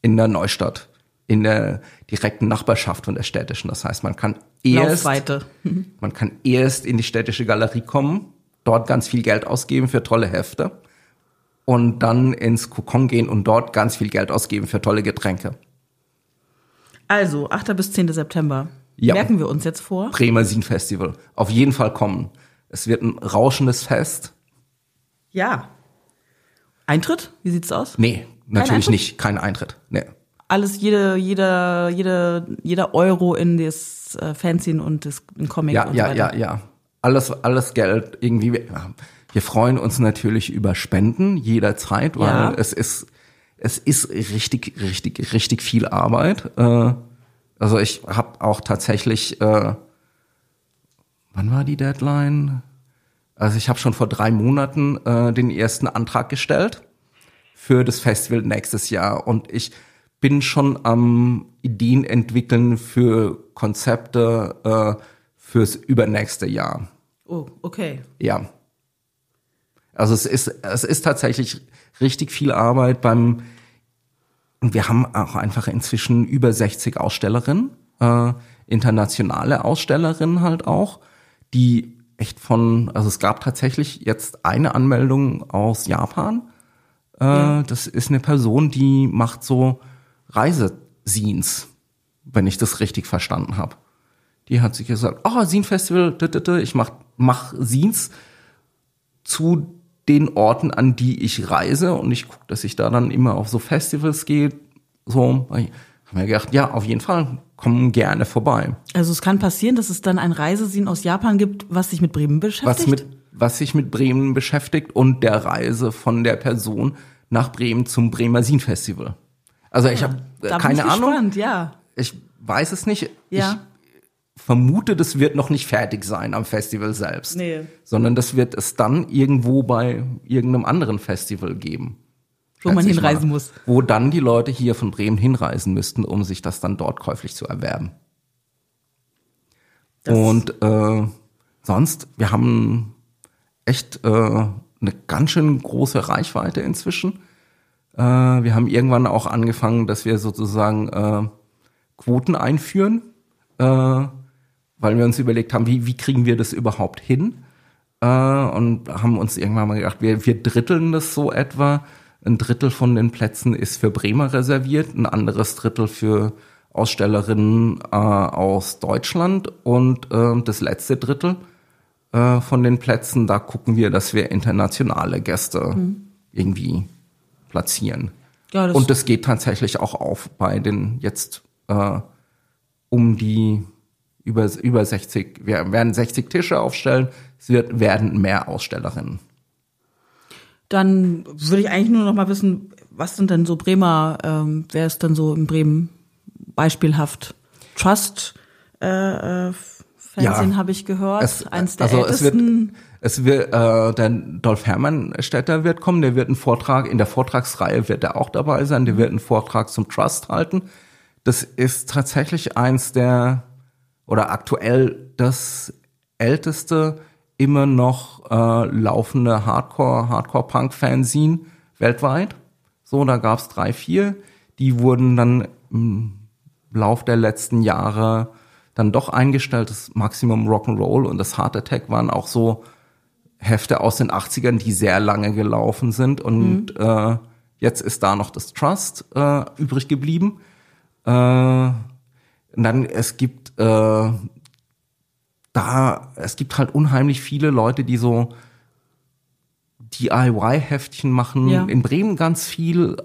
in der Neustadt, in der direkten Nachbarschaft von der städtischen. Das heißt, man kann erst, Laufweite. man kann erst in die städtische Galerie kommen, dort ganz viel Geld ausgeben für tolle Hefte und dann ins Kokon gehen und dort ganz viel Geld ausgeben für tolle Getränke. Also, 8. bis 10. September. Ja. Merken wir uns jetzt vor. Bremer Sin Festival. Auf jeden Fall kommen. Es wird ein rauschendes Fest. Ja. Eintritt? Wie sieht's aus? Nee, natürlich Eintritt? nicht. Kein Eintritt. Nee. Alles, jede, jeder, jede, jeder Euro in das äh, Fanzine und das in Comic Ja, und ja, so ja, ja. Alles, alles Geld irgendwie. ja. Wir freuen uns natürlich über Spenden jederzeit, weil Ja. es ist, es ist richtig, richtig, richtig viel Arbeit. Äh, also ich habe auch tatsächlich, äh, wann war die Deadline? Also ich habe schon vor drei Monaten äh, den ersten Antrag gestellt für das Festival nächstes Jahr und ich bin schon am Ideen entwickeln für Konzepte äh, fürs übernächste Jahr. Oh, okay. Ja. Also es ist, es ist tatsächlich richtig viel Arbeit beim, und wir haben auch einfach inzwischen über 60 Ausstellerinnen, äh, internationale Ausstellerinnen halt auch, die echt von, also es gab tatsächlich jetzt eine Anmeldung aus Japan. Äh, Ja. Das ist eine Person, die macht so Reisescenes, wenn ich das richtig verstanden habe. Die hat sich gesagt, oh, Scene Festival, ich mach, mach Scenes zu den Orten, an die ich reise und ich gucke, dass ich da dann immer auf so Festivals gehe. So, ich habe mir gedacht, ja, auf jeden Fall, kommen gerne vorbei. Also es kann passieren, dass es dann ein Reisesin aus Japan gibt, was sich mit Bremen beschäftigt. Was mit, was sich mit Bremen beschäftigt und der Reise von der Person nach Bremen zum Bremer Scene Festival. Also ich habe Da bin keine ich Ahnung. gespannt, ja. Ich weiß es nicht. Ja. Vermute, das wird noch nicht fertig sein am Festival selbst. Nee. Sondern das wird es dann irgendwo bei irgendeinem anderen Festival geben. Wo man hinreisen mal. muss. Wo dann die Leute hier von Bremen hinreisen müssten, um sich das dann dort käuflich zu erwerben. Das- Und äh, sonst, wir haben echt äh, eine ganz schön große Reichweite inzwischen. Äh, wir haben irgendwann auch angefangen, dass wir sozusagen äh, Quoten einführen, äh, weil wir uns überlegt haben, wie, wie kriegen wir das überhaupt hin? Äh, und haben uns irgendwann mal gedacht, wir, wir dritteln das so etwa. Ein Drittel von den Plätzen ist für Bremer reserviert, ein anderes Drittel für Ausstellerinnen äh, aus Deutschland und äh, das letzte Drittel äh, von den Plätzen, da gucken wir, dass wir internationale Gäste mhm. irgendwie platzieren. Ja, das und das geht tatsächlich auch auf bei den jetzt äh, um die über, über 60, wir werden 60 Tische aufstellen, es wird, werden mehr Ausstellerinnen. Dann würde ich eigentlich nur noch mal wissen, was sind denn so Bremer, ähm, wer ist denn so in Bremen beispielhaft? Trust äh, äh, Fernsehen ja, habe ich gehört, es, eins der also ältesten. Es wird, es wird äh, der Dolph Hermann Städter wird kommen, der wird einen Vortrag, in der Vortragsreihe wird er auch dabei sein, der wird einen Vortrag zum Trust halten. Das ist tatsächlich eins der, oder aktuell das älteste immer noch äh, laufende Hardcore, Hardcore-Punk-Fanzine weltweit. So, da gab's drei, vier. Die wurden dann im Lauf der letzten Jahre dann doch eingestellt. Das Maximum Rock'n'Roll und das Heart Attack waren auch so Hefte aus den 80ern, die sehr lange gelaufen sind. Und mhm. äh, jetzt ist da noch das Trust äh, übrig geblieben. Äh, und dann, es gibt äh, da, es gibt halt unheimlich viele Leute, die so DIY-Heftchen machen. Ja. In Bremen ganz viel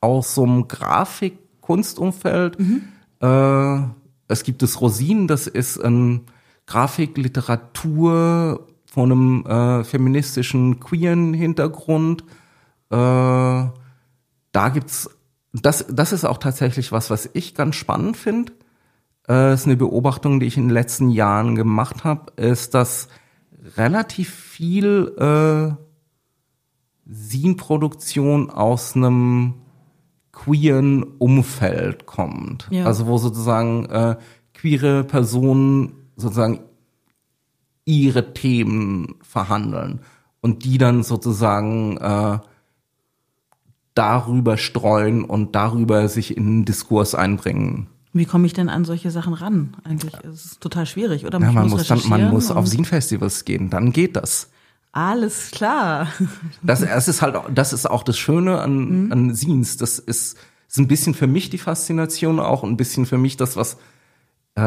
aus so einem Grafik-Kunstumfeld. Mhm. Äh, es gibt das Rosin, das ist ein Grafikliteratur von einem äh, feministischen, queeren Hintergrund. Äh, da gibt's das, das ist auch tatsächlich was, was ich ganz spannend finde. Äh, ist eine Beobachtung, die ich in den letzten Jahren gemacht habe, ist, dass relativ viel äh, Sin-Produktion aus einem queeren Umfeld kommt. Ja. Also wo sozusagen äh, queere Personen sozusagen ihre Themen verhandeln und die dann sozusagen äh, darüber streuen und darüber sich in den Diskurs einbringen. Wie komme ich denn an solche Sachen ran? Eigentlich ist es total schwierig, oder? Ja, man muss, dann, man muss auf Sin-Festivals gehen, dann geht das. Alles klar. Das, das ist halt, das ist auch das Schöne an, mhm. an Scenes. Das ist, ist ein bisschen für mich die Faszination auch, ein bisschen für mich das, was, äh,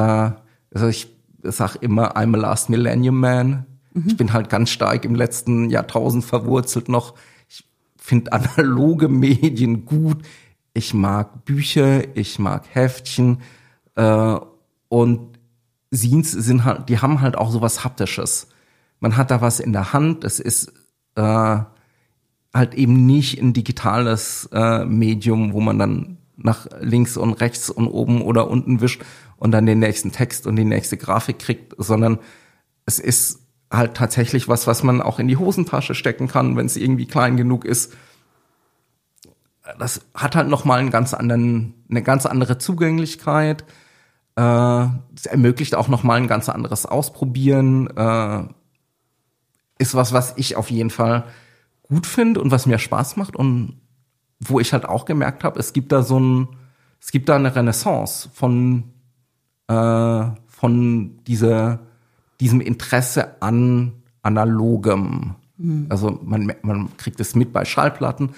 also ich sag immer, I'm a last millennium man. Mhm. Ich bin halt ganz stark im letzten Jahrtausend verwurzelt noch. Ich finde analoge Medien gut. Ich mag Bücher, ich mag Heftchen, äh, und Scenes sind halt, die haben halt auch sowas Haptisches man hat da was in der Hand. Es ist äh, halt eben nicht ein digitales äh, Medium, wo man dann nach links und rechts und oben oder unten wischt und dann den nächsten Text und die nächste Grafik kriegt, sondern es ist halt tatsächlich was, was man auch in die Hosentasche stecken kann, wenn es irgendwie klein genug ist. Das hat halt noch mal einen ganz anderen, eine ganz andere Zugänglichkeit. Äh, es ermöglicht auch noch mal ein ganz anderes Ausprobieren. Äh, ist was, was ich auf jeden Fall gut finde und was mir Spaß macht und wo ich halt auch gemerkt habe, es gibt da so ein, es gibt da eine Renaissance von äh, von dieser diesem Interesse an analogem. Mhm. Also man man kriegt es mit bei Schallplatten,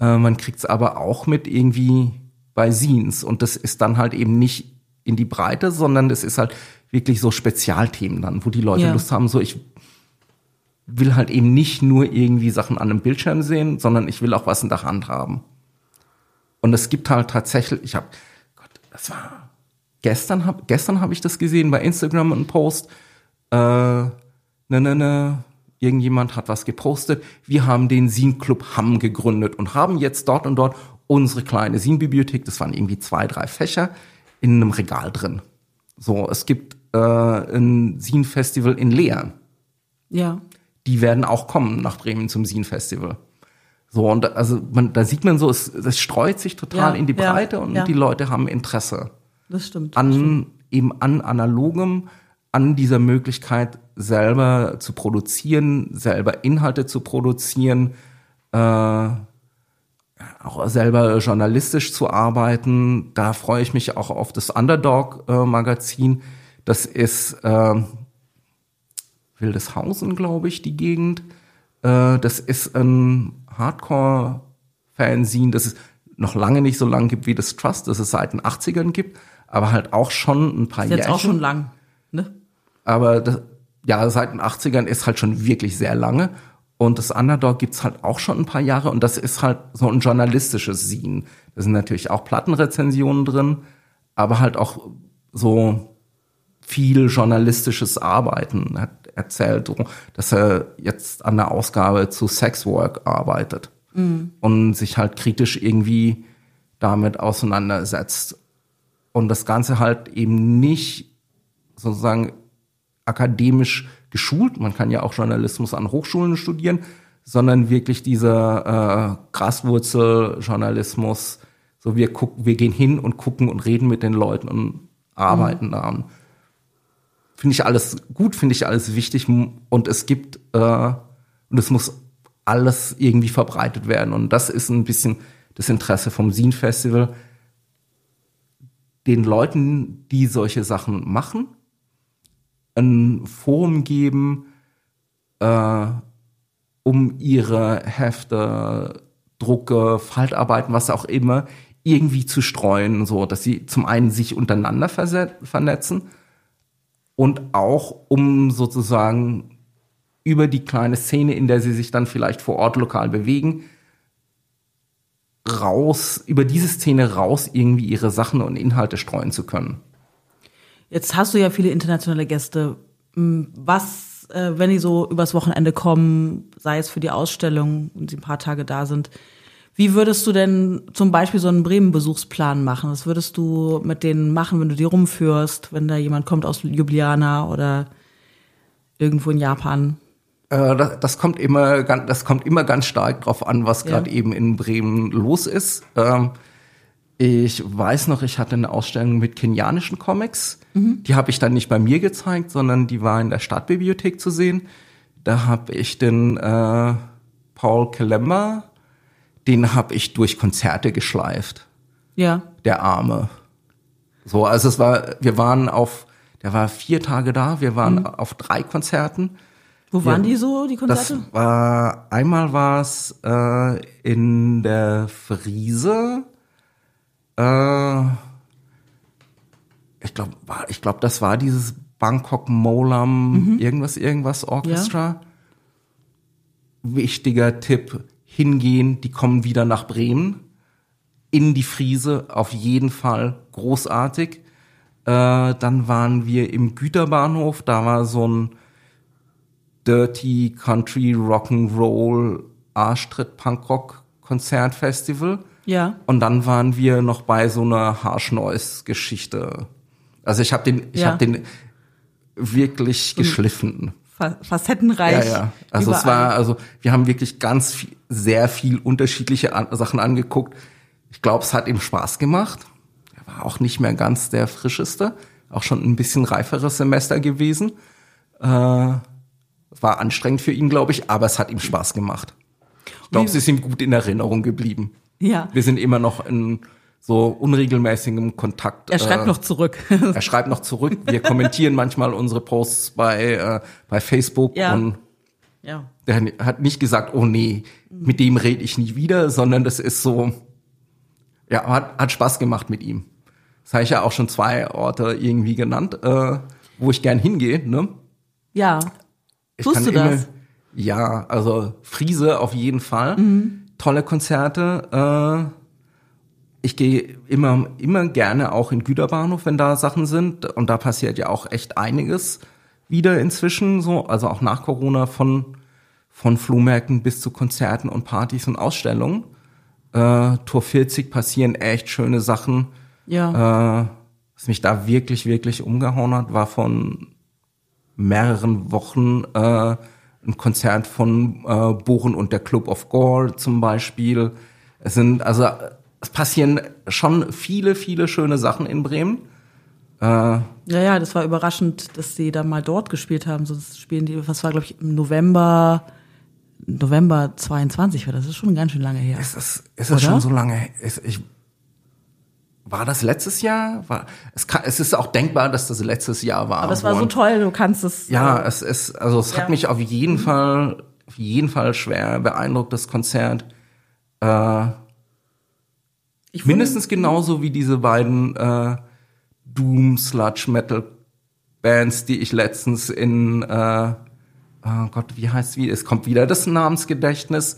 äh, man kriegt es aber auch mit irgendwie bei Scenes und das ist dann halt eben nicht in die Breite, sondern das ist halt wirklich so Spezialthemen dann, wo die Leute ja. Lust haben, so ich will halt eben nicht nur irgendwie Sachen an einem Bildschirm sehen, sondern ich will auch was in der Hand haben. Und es gibt halt tatsächlich, ich habe, Gott, das war gestern hab, gestern habe ich das gesehen bei Instagram ein Post. Äh, ne ne ne, irgendjemand hat was gepostet. Wir haben den Sin Club Hamm gegründet und haben jetzt dort und dort unsere kleine Sin Das waren irgendwie zwei, drei Fächer in einem Regal drin. So, es gibt äh, ein Sin Festival in Leer. Ja die werden auch kommen nach Bremen zum Sin Festival. So, und also man, da sieht man so, es, es streut sich total ja, in die Breite ja, und ja. die Leute haben Interesse. Das stimmt. An, das stimmt. eben an analogem, an dieser Möglichkeit, selber zu produzieren, selber Inhalte zu produzieren, äh, auch selber journalistisch zu arbeiten. Da freue ich mich auch auf das Underdog-Magazin. das ist äh, Wildeshausen, glaube ich, die Gegend. Äh, das ist ein Hardcore-Fanzine, das es noch lange nicht so lang gibt wie das Trust, das es seit den 80ern gibt, aber halt auch schon ein paar Ist jetzt Jährchen. auch schon lang, ne? Aber das, ja, seit den 80ern ist halt schon wirklich sehr lange. Und das Underdog gibt's halt auch schon ein paar Jahre und das ist halt so ein journalistisches Scene. Da sind natürlich auch Plattenrezensionen drin, aber halt auch so viel journalistisches Arbeiten. Er hat erzählt, dass er jetzt an der Ausgabe zu Sexwork arbeitet und sich halt kritisch irgendwie damit auseinandersetzt. Und das Ganze halt eben nicht sozusagen akademisch geschult, man kann ja auch Journalismus an Hochschulen studieren, sondern wirklich dieser äh, Graswurzeljournalismus, so wir gucken, wir gehen hin und gucken und reden mit den Leuten und arbeiten daran. Finde ich alles gut, finde ich alles wichtig. Und es gibt äh, und es muss alles irgendwie verbreitet werden. Und das ist ein bisschen das Interesse vom Scene Festival, den Leuten, die solche Sachen machen, ein Forum geben, äh, um ihre Hefte, Drucke, Faltarbeiten, was auch immer, irgendwie zu streuen, so dass sie zum einen sich untereinander vernetzen und auch um sozusagen über die kleine Szene, in der sie sich dann vielleicht vor Ort lokal bewegen, raus, über diese Szene raus irgendwie ihre Sachen und Inhalte streuen zu können. Jetzt hast du ja viele internationale Gäste. Was, äh, wenn die so übers Wochenende kommen, sei es für die Ausstellung und sie ein paar Tage da sind, wie würdest du denn zum Beispiel so einen Bremen-Besuchsplan machen? Was würdest du mit denen machen, wenn du die rumführst, wenn da jemand kommt aus Ljubljana oder irgendwo in Japan? Äh, das, das kommt immer, ganz- das kommt immer ganz stark drauf an, was Ja. gerade eben in Bremen los ist. Ähm, ich weiß noch, ich hatte eine Ausstellung mit kenianischen Comics. Die habe ich dann nicht bei mir gezeigt, sondern die war in der Stadtbibliothek zu sehen. Da habe ich den äh, Paul Kalemba, den habe ich durch Konzerte geschleift Ja. der Arme. So, also es war, wir waren auf, der war vier Tage da, wir waren auf drei Konzerten. Wo waren die so, die Das Konzerte? war, einmal war es äh, in der Friese, äh, ich glaube, ich glaube, das war dieses Bangkok Molam irgendwas, irgendwas Orchestra. Wichtiger Tipp, hingehen, die kommen wieder nach Bremen in die Friese, auf jeden Fall großartig. Äh, dann waren wir im Güterbahnhof, da war so ein Dirty Country Rock'n'Roll Arschtritt Punkrock Konzertfestival. Ja. Und dann waren wir noch bei so einer Harsh Noise Geschichte. Also ich habe den, ich Ja. habe den wirklich geschliffen. Fa facettenreich. Ja, ja. Also es überall. war, also wir haben wirklich ganz viel, sehr viel unterschiedliche an Sachen angeguckt. Ich glaube, es hat ihm Spaß gemacht. Er war auch nicht mehr ganz der frischeste, auch schon ein bisschen reiferes Semester gewesen. Äh, war anstrengend für ihn, glaube ich, aber es hat ihm Spaß gemacht. Ich glaube, es ist ihm gut in Erinnerung geblieben. Ja. Wir sind immer noch in so unregelmäßigem Kontakt. Er schreibt äh, noch zurück. er schreibt noch zurück. Wir kommentieren manchmal unsere Posts bei, äh, bei Facebook Ja. und ja. der hat nicht gesagt, oh nee, mit dem rede ich nie wieder, sondern das ist so, ja, hat, hat Spaß gemacht mit ihm. Das habe ich ja auch schon zwei Orte irgendwie genannt, äh, wo ich gern hingehe. Ne? Ja. Ich Tust du immer, das? Ja, also Friese auf jeden Fall. Mhm. Tolle Konzerte. Äh, ich gehe immer, immer gerne auch in Güterbahnhof, wenn da Sachen sind. Und da passiert ja auch echt einiges wieder inzwischen, so, also auch nach Corona von, von Flohmärkten bis zu Konzerten und Partys und Ausstellungen. Äh, Tour 40 passieren echt schöne Sachen. Ja. Äh, was mich da wirklich, wirklich umgehauen hat, war von mehreren Wochen äh, ein Konzert von äh, Bohren und der Club of Gore zum Beispiel. Es sind, also es passieren schon viele, viele schöne Sachen in Bremen. Ja, ja, das war überraschend, dass sie da mal dort gespielt haben. Sonst spielen die, was war, glaube ich, im November November 22 war. Das ist schon ganz schön lange her. Ist es, ist es schon so lange? Ist, ich, war das letztes Jahr? War, es, kann, es ist auch denkbar, dass das letztes Jahr war. Aber es war so toll, du kannst es. Ja, es ist, also es Ja. hat mich auf jeden Mhm. Fall, auf jeden Fall schwer beeindruckt, das Konzert. Äh, Ich mindestens genauso wie diese beiden äh, Doom Sludge Metal Bands, die ich letztens in äh, oh Gott, wie heißt wie? Es kommt wieder das Namensgedächtnis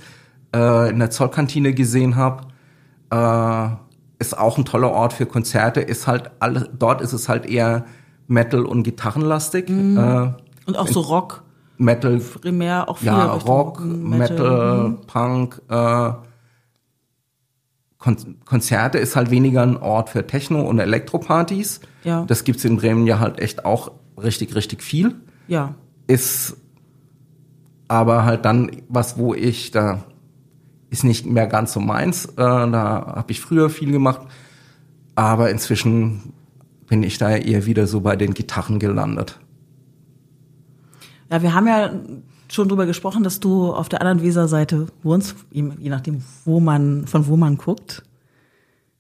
äh, in der Zollkantine gesehen habe. Äh, ist auch ein toller Ort für Konzerte. Ist halt alles, dort ist es halt eher Metal und Gitarrenlastig. Mhm. Äh, Und auch so Rock, Metal, primär auch viel ja, Rock, Metal, Mhm. Punk. Äh, Kon Konzerte ist halt weniger ein Ort für Techno- und Elektropartys. Ja. Das gibt's in Bremen ja halt echt auch richtig, richtig viel. Ja. Ist aber halt dann was, wo ich, da ist nicht mehr ganz so meins. Äh, da habe ich früher viel gemacht. Aber inzwischen bin ich da eher wieder so bei den Gitarren gelandet. Ja, wir haben ja schon drüber gesprochen, dass du auf der anderen Weserseite wohnst, je nachdem, wo man, von wo man guckt.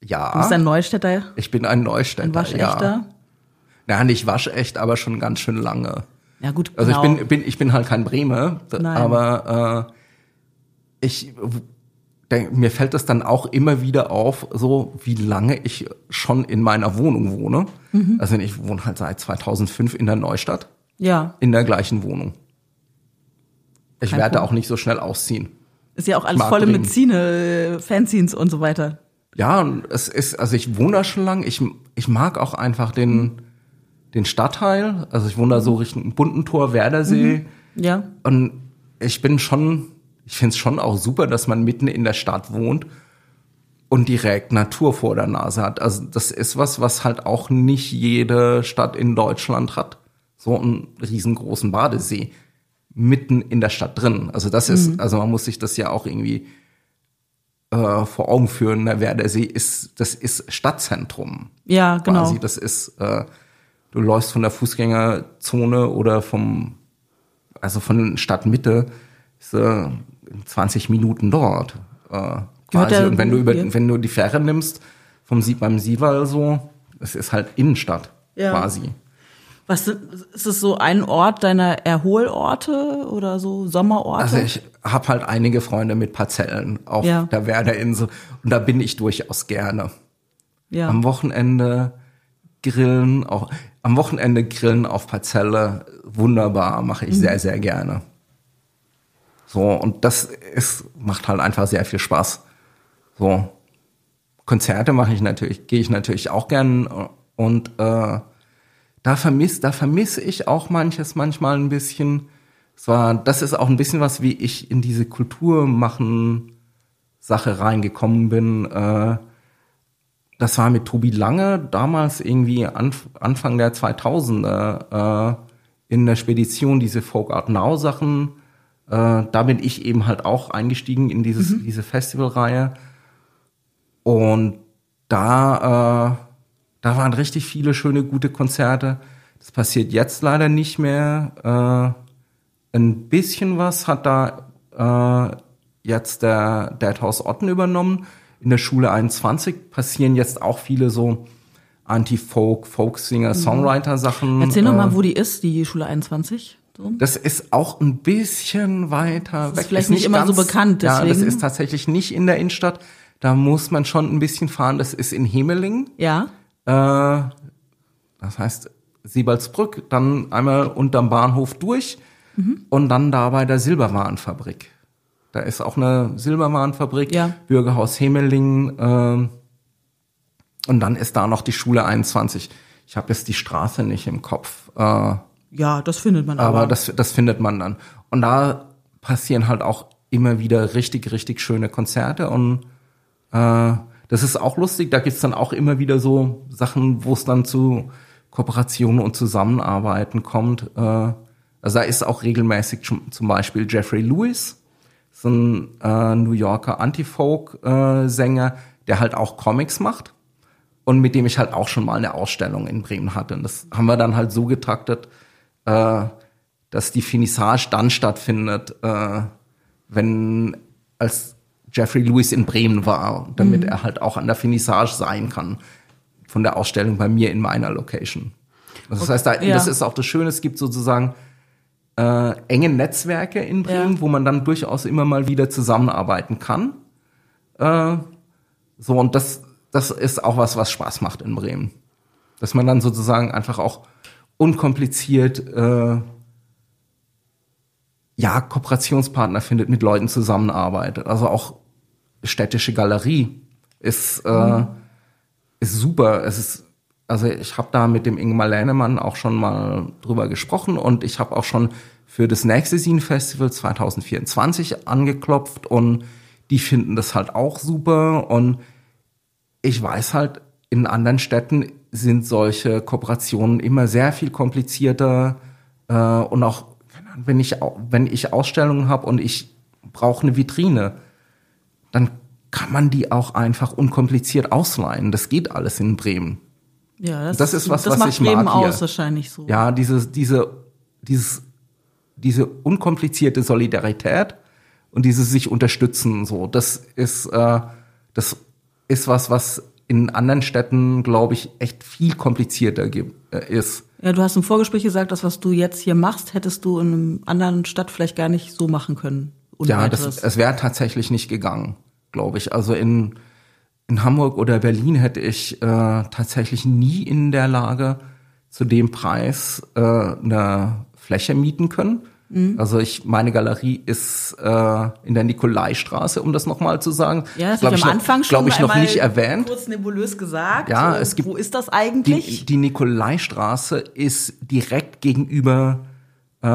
Ja. Du bist ein Neustädter, ich bin ein Neustädter. ein Waschechter. Ja. Na, nicht waschecht, aber schon ganz schön lange. Ja, gut, Also genau. ich bin, bin, ich bin halt kein Bremer, Nein. aber äh, ich mir fällt das dann auch immer wieder auf, so wie lange ich schon in meiner Wohnung wohne. Mhm. Also ich wohne halt seit 2005 in der Neustadt, Ja, in der gleichen Wohnung. Ich Kein werde Problem. auch nicht so schnell ausziehen. ist ja auch alles volle mit Zine, äh, Fanzines und so weiter. Ja, und es ist, also ich wohne da schon lang. Ich, ich mag auch einfach den, den Stadtteil. Also ich wohne da so Richtung Buntentor, Werdersee. Ja, Und ich bin schon, ich finde es schon auch super, dass man mitten in der Stadt wohnt und direkt Natur vor der Nase hat. Also das ist was, was halt auch nicht jede Stadt in Deutschland hat. So einen riesengroßen Badesee mitten in der Stadt drin. Also das ist, also man muss sich das ja auch irgendwie äh, vor Augen führen. Der Werdersee ist, das ist Stadtzentrum ja, genau. quasi. Das ist, äh, du läufst von der Fußgängerzone oder vom, also von Stadtmitte, ist, äh, in 20 Minuten dort. Äh, quasi. Und wenn du über, wenn du die Fähre nimmst, vom Sie beim Sieval so, es ist halt Innenstadt Ja. quasi. Was ist es so ein Ort deiner Erholorte oder so Sommerorte? Also ich habe halt einige Freunde mit Parzellen auf Ja. der Werderinsel und da bin ich durchaus gerne. ja. Am Wochenende grillen, auch am Wochenende grillen auf Parzelle, wunderbar, mache ich sehr, sehr gerne. So, und das ist, macht halt einfach sehr viel Spaß. So. Konzerte mache ich natürlich, gehe ich natürlich auch gern und äh, da vermiss, da vermisse ich auch manches manchmal ein bisschen. Es war, das ist auch ein bisschen was, wie ich in diese Kultur machen Sache reingekommen bin. Äh, das war mit Tobi Lange damals irgendwie Anf Anfang der 2000er äh, in der Spedition diese Folk Art Now Sachen. Äh, da bin ich eben halt auch eingestiegen in dieses, diese Festivalreihe. Und da, äh, da waren richtig viele schöne, gute Konzerte. Das passiert jetzt leider nicht mehr. Äh, ein bisschen was hat da äh, jetzt der Deadhouse Otten übernommen. In der Schule 21 passieren jetzt auch viele so Anti-Folk, Folksinger, Songwriter-Sachen. Mhm. Erzähl noch äh, mal, wo die ist, die Schule 21. So. das ist auch ein bisschen weiter ist weg. vielleicht nicht immer so bekannt, Ja, das deswegen. ist tatsächlich nicht in der Innenstadt. Da muss man schon ein bisschen fahren. Das ist in Hemeling. Ja, Äh, das heißt Siebaldsbrück, dann einmal unterm Bahnhof durch Mhm. und dann da bei der Silberwarenfabrik. Da ist auch eine Silberwarenfabrik, Ja. Bürgerhaus Hemeling ähm, und dann ist da noch die Schule 21. Ich habe jetzt die Straße nicht im Kopf. Äh, ja, das findet man aber. aber das, das findet man dann. Und da passieren halt auch immer wieder richtig, richtig schöne Konzerte und äh, das ist auch lustig. Da gibt's dann auch immer wieder so Sachen, wo es dann zu Kooperationen und Zusammenarbeiten kommt. Äh, also da ist auch regelmäßig zum, zum Beispiel Jeffrey Lewis, so ein äh, New Yorker Anti-Folk-Sänger, der halt auch Comics macht und mit dem ich halt auch schon mal eine Ausstellung in Bremen hatte. Und das haben wir dann halt so getaktet, äh, dass die Finissage dann stattfindet, äh, wenn als Jeffrey Lewis in Bremen war, damit er halt auch an der Finissage sein kann von der Ausstellung bei mir in meiner Location. Also das heißt, da, Ja. das ist auch das Schöne, es gibt sozusagen äh, enge Netzwerke in Bremen, Ja. wo man dann durchaus immer mal wieder zusammenarbeiten kann. Äh, so, und das, das ist auch was, was Spaß macht in Bremen. Dass man dann sozusagen einfach auch unkompliziert äh, ja, Kooperationspartner findet, mit Leuten zusammenarbeitet. Also auch städtische Galerie ist, äh, ist super. Es ist, also ich habe da mit dem Ingmar Lehnemann auch schon mal drüber gesprochen und ich habe auch schon für das nächste Scene Festival 2024 angeklopft und die finden das halt auch super und ich weiß halt, in anderen Städten sind solche Kooperationen immer sehr viel komplizierter äh, und auch wenn ich wenn ich Ausstellungen habe und ich brauche eine Vitrine, dann kann man die auch einfach unkompliziert ausleihen. Das geht alles in Bremen. Ja, das, Das ist was, das was macht ich mag Bremen hier. aus wahrscheinlich so. Ja, diese, diese, dieses, diese unkomplizierte Solidarität und dieses sich unterstützen, so, das ist, äh, das ist was, was in anderen Städten, glaube ich, echt viel komplizierter äh, ist. Ja, du hast im Vorgespräch gesagt, das, was du jetzt hier machst, hättest du in einem anderen Stadt vielleicht gar nicht so machen können. Ja, weiteres. das, es wäre tatsächlich nicht gegangen, glaube ich. Also in, in Hamburg oder Berlin hätte ich äh, tatsächlich nie in der Lage, zu dem Preis äh, eine Fläche mieten können. Mhm. Also ich, meine Galerie ist äh, in der Nikolaistraße, um das nochmal zu sagen. ja, das habe ich am noch- Anfang schon ich noch nicht erwähnt. kurz nebulös gesagt. Ja, es gibt- Wo ist das Die, eigentlich? die Nikolaistraße ist direkt gegenüber äh,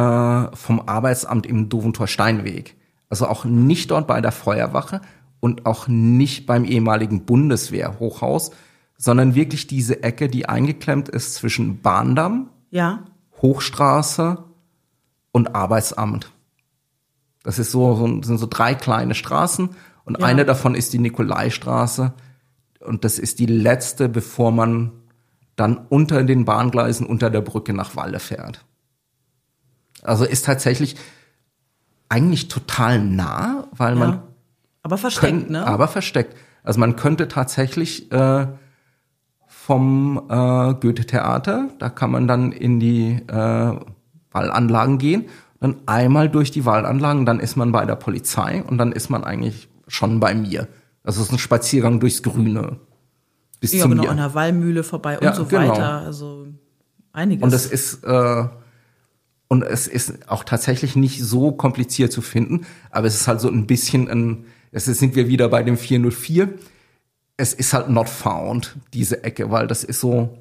vom Arbeitsamt im Doventor Steinweg. Also auch nicht dort bei der Feuerwache und auch nicht beim ehemaligen Bundeswehrhochhaus, sondern wirklich diese Ecke, die eingeklemmt ist zwischen Bahndamm, ja. Hochstraße und Arbeitsamt. Das ist so, so sind so drei kleine Straßen und Ja. eine davon ist die Nikolaistraße und das ist die letzte, bevor man dann unter den Bahngleisen unter der Brücke nach Walle fährt. Also ist tatsächlich eigentlich total nah, weil man ja. Aber versteckt, könnt- ne? Aber versteckt. Also man könnte tatsächlich äh, vom äh, Goethe-Theater, da kann man dann in die äh, Wallanlagen gehen, dann einmal durch die Wallanlagen, dann ist man bei der Polizei und dann ist man eigentlich schon bei mir. Also es ist ein Spaziergang durchs Grüne bis ja, zu genau, mir. an der Wallmühle vorbei Ja, und so genau. weiter. Also einiges. Und es ist äh, und es ist auch tatsächlich nicht so kompliziert zu finden, aber es ist halt so ein bisschen ein, es ist, sind wir wieder bei dem 404. Es ist halt not found, diese Ecke, weil das ist so,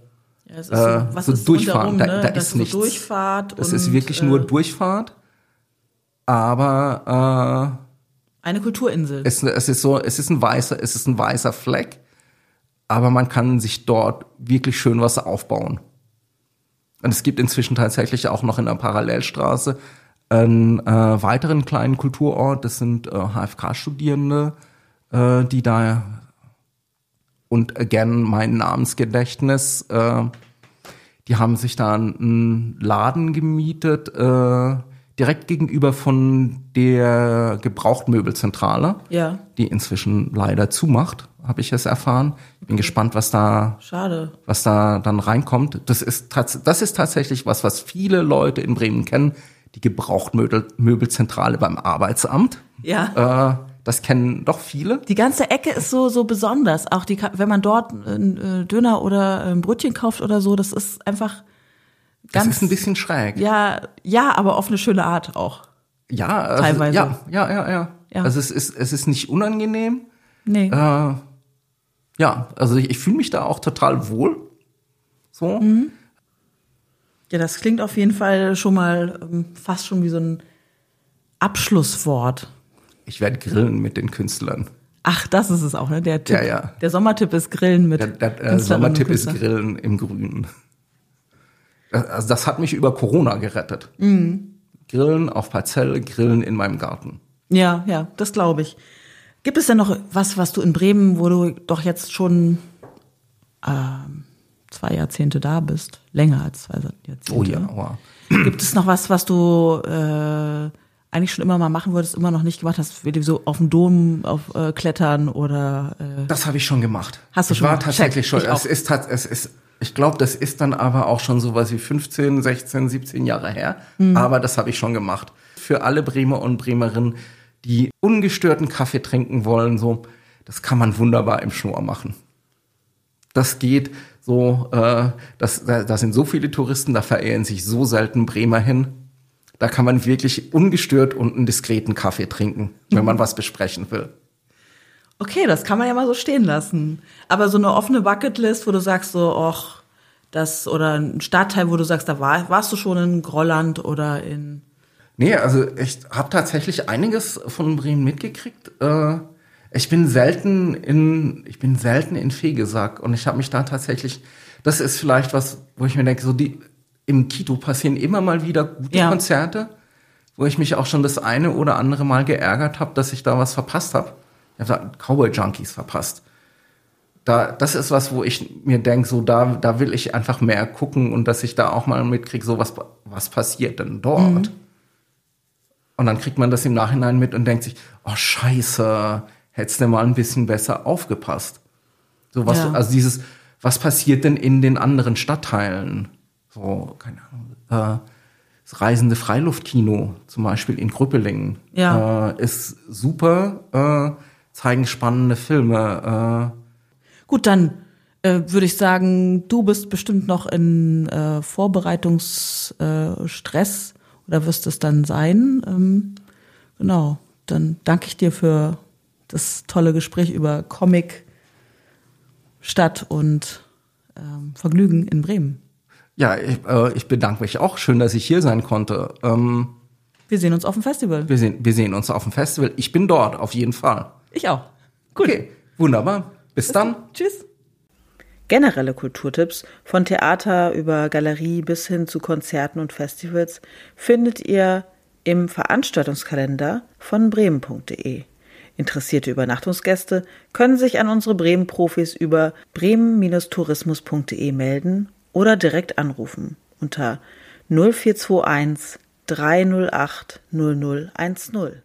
ja, es ist äh, was so ist Durchfahren, rundherum, da- ne? da ist so nichts. Durchfahrt das ist wirklich nur äh, Durchfahrt. Aber eine Kulturinsel. äh, es, es ist so, es ist ein weißer, es ist ein weißer Fleck, aber man kann sich dort wirklich schön was aufbauen. Und es gibt inzwischen tatsächlich auch noch in der Parallelstraße einen äh, weiteren kleinen Kulturort. Das sind äh, HFK-Studierende, äh, die da und again mein Namensgedächtnis. Äh, die haben sich da einen Laden gemietet, äh, direkt gegenüber von der Gebrauchtmöbelzentrale, ja, die inzwischen leider zumacht, habe ich es erfahren. Bin gespannt, was da schade. was da dann reinkommt. Das ist, das ist tatsächlich was, was viele Leute in Bremen kennen. Die Gebrauchtmöbelzentrale beim Arbeitsamt. Ja. Äh, das kennen doch viele. Die ganze Ecke ist so so besonders. Auch die, wenn man dort einen äh, Döner oder ein Brötchen kauft oder so, das ist einfach Das ganz ist ein bisschen schräg. ja ja, aber auf eine schöne Art auch. Ja, also, Teilweise. Ja, ja, ja, ja. Ja. Also es ist, es ist nicht unangenehm. Nee. Äh, ja, also ich, ich fühle mich da auch total wohl. So. Mhm. Ja, das klingt auf jeden Fall schon mal ähm, fast schon wie so ein Abschlusswort. Ich werde grillen mit den Künstlern. Ach, das ist es auch, ne? Der Tipp. Ja, ja. Der Sommertipp ist Grillen mit Der, der äh, Künstlerinnen und Sommertipp ist. Grillen im Grünen. Das- Also das hat mich über Corona gerettet. Mhm. Grillen auf Parzelle, Grillen in meinem Garten. Ja, ja, das glaube ich. Gibt es denn noch was, was du in Bremen, wo du doch jetzt schon ähm, zwei Jahrzehnte da bist, länger als zwei Jahrzehnte? Oh ja, wow. Gibt es noch was, was du äh, eigentlich schon immer mal machen wolltest, immer noch nicht gemacht hast, wie so auf dem Dom auf äh, klettern oder äh, Das habe ich schon gemacht. Hast du ich schon war gemacht? tatsächlich Check. schon. Ich Es ist, es ist, ich glaube, das ist dann aber auch schon sowas wie 15, 16, 17 Jahre her. Mhm. Aber das habe ich schon gemacht. Für alle Bremer und Bremerinnen, die ungestörten Kaffee trinken wollen, so, das kann man wunderbar im Schnur machen. Das geht so, äh, das, da, da sind so viele Touristen, da verehren sich so selten Bremer hin. Da kann man wirklich ungestört und einen diskreten Kaffee trinken, wenn Mhm. man was besprechen will. Okay, das kann man ja mal so stehen lassen. Aber so eine offene Bucketlist, wo du sagst so, och, das oder ein Stadtteil, wo du sagst, da war, warst du schon in Grolland oder in Nee, also ich habe tatsächlich einiges von Bremen mitgekriegt. Äh, ich bin selten in, ich bin selten in Fegesack und ich habe mich da tatsächlich, das ist vielleicht was, wo ich mir denke, so die im Kito passieren immer mal wieder gute Ja. Konzerte, wo ich mich auch schon das eine oder andere Mal geärgert habe, dass ich da was verpasst habe. Ich habe da Cowboy Junkies verpasst. Da, das ist was, wo ich mir denke, so da, da will ich einfach mehr gucken und dass ich da auch mal mitkriege, so was, was passiert denn dort. Und dann kriegt man das im Nachhinein mit und denkt sich, oh Scheiße, hättest du mal ein bisschen besser aufgepasst. So was, Ja. also dieses, was passiert denn in den anderen Stadtteilen? So, keine Ahnung, äh, das reisende Freiluftkino, zum Beispiel in Krüppelingen, Ja. äh, ist super, äh, zeigen spannende Filme, äh, Gut, dann äh, würde ich sagen, du bist bestimmt noch in äh, Vorbereitungsstress Stress oder wirst es dann sein. Ähm, genau, dann danke ich dir für das tolle Gespräch über Comic, Stadt und ähm, Vergnügen in Bremen. Ja, ich, äh, ich bedanke mich auch. Schön, dass ich hier sein konnte. Ähm, Wir sehen uns auf dem Festival. wir, sehen, wir sehen uns auf dem Festival. Ich bin dort, auf jeden Fall. Ich auch. Gut. Okay, wunderbar. Bis dann. Tschüss. Generelle Kulturtipps von Theater über Galerie bis hin zu Konzerten und Festivals findet ihr im Veranstaltungskalender von bremen.de. Interessierte Übernachtungsgäste können sich an unsere Bremen-Profis über bremen-tourismus.de melden oder direkt anrufen unter 0421 308 0010.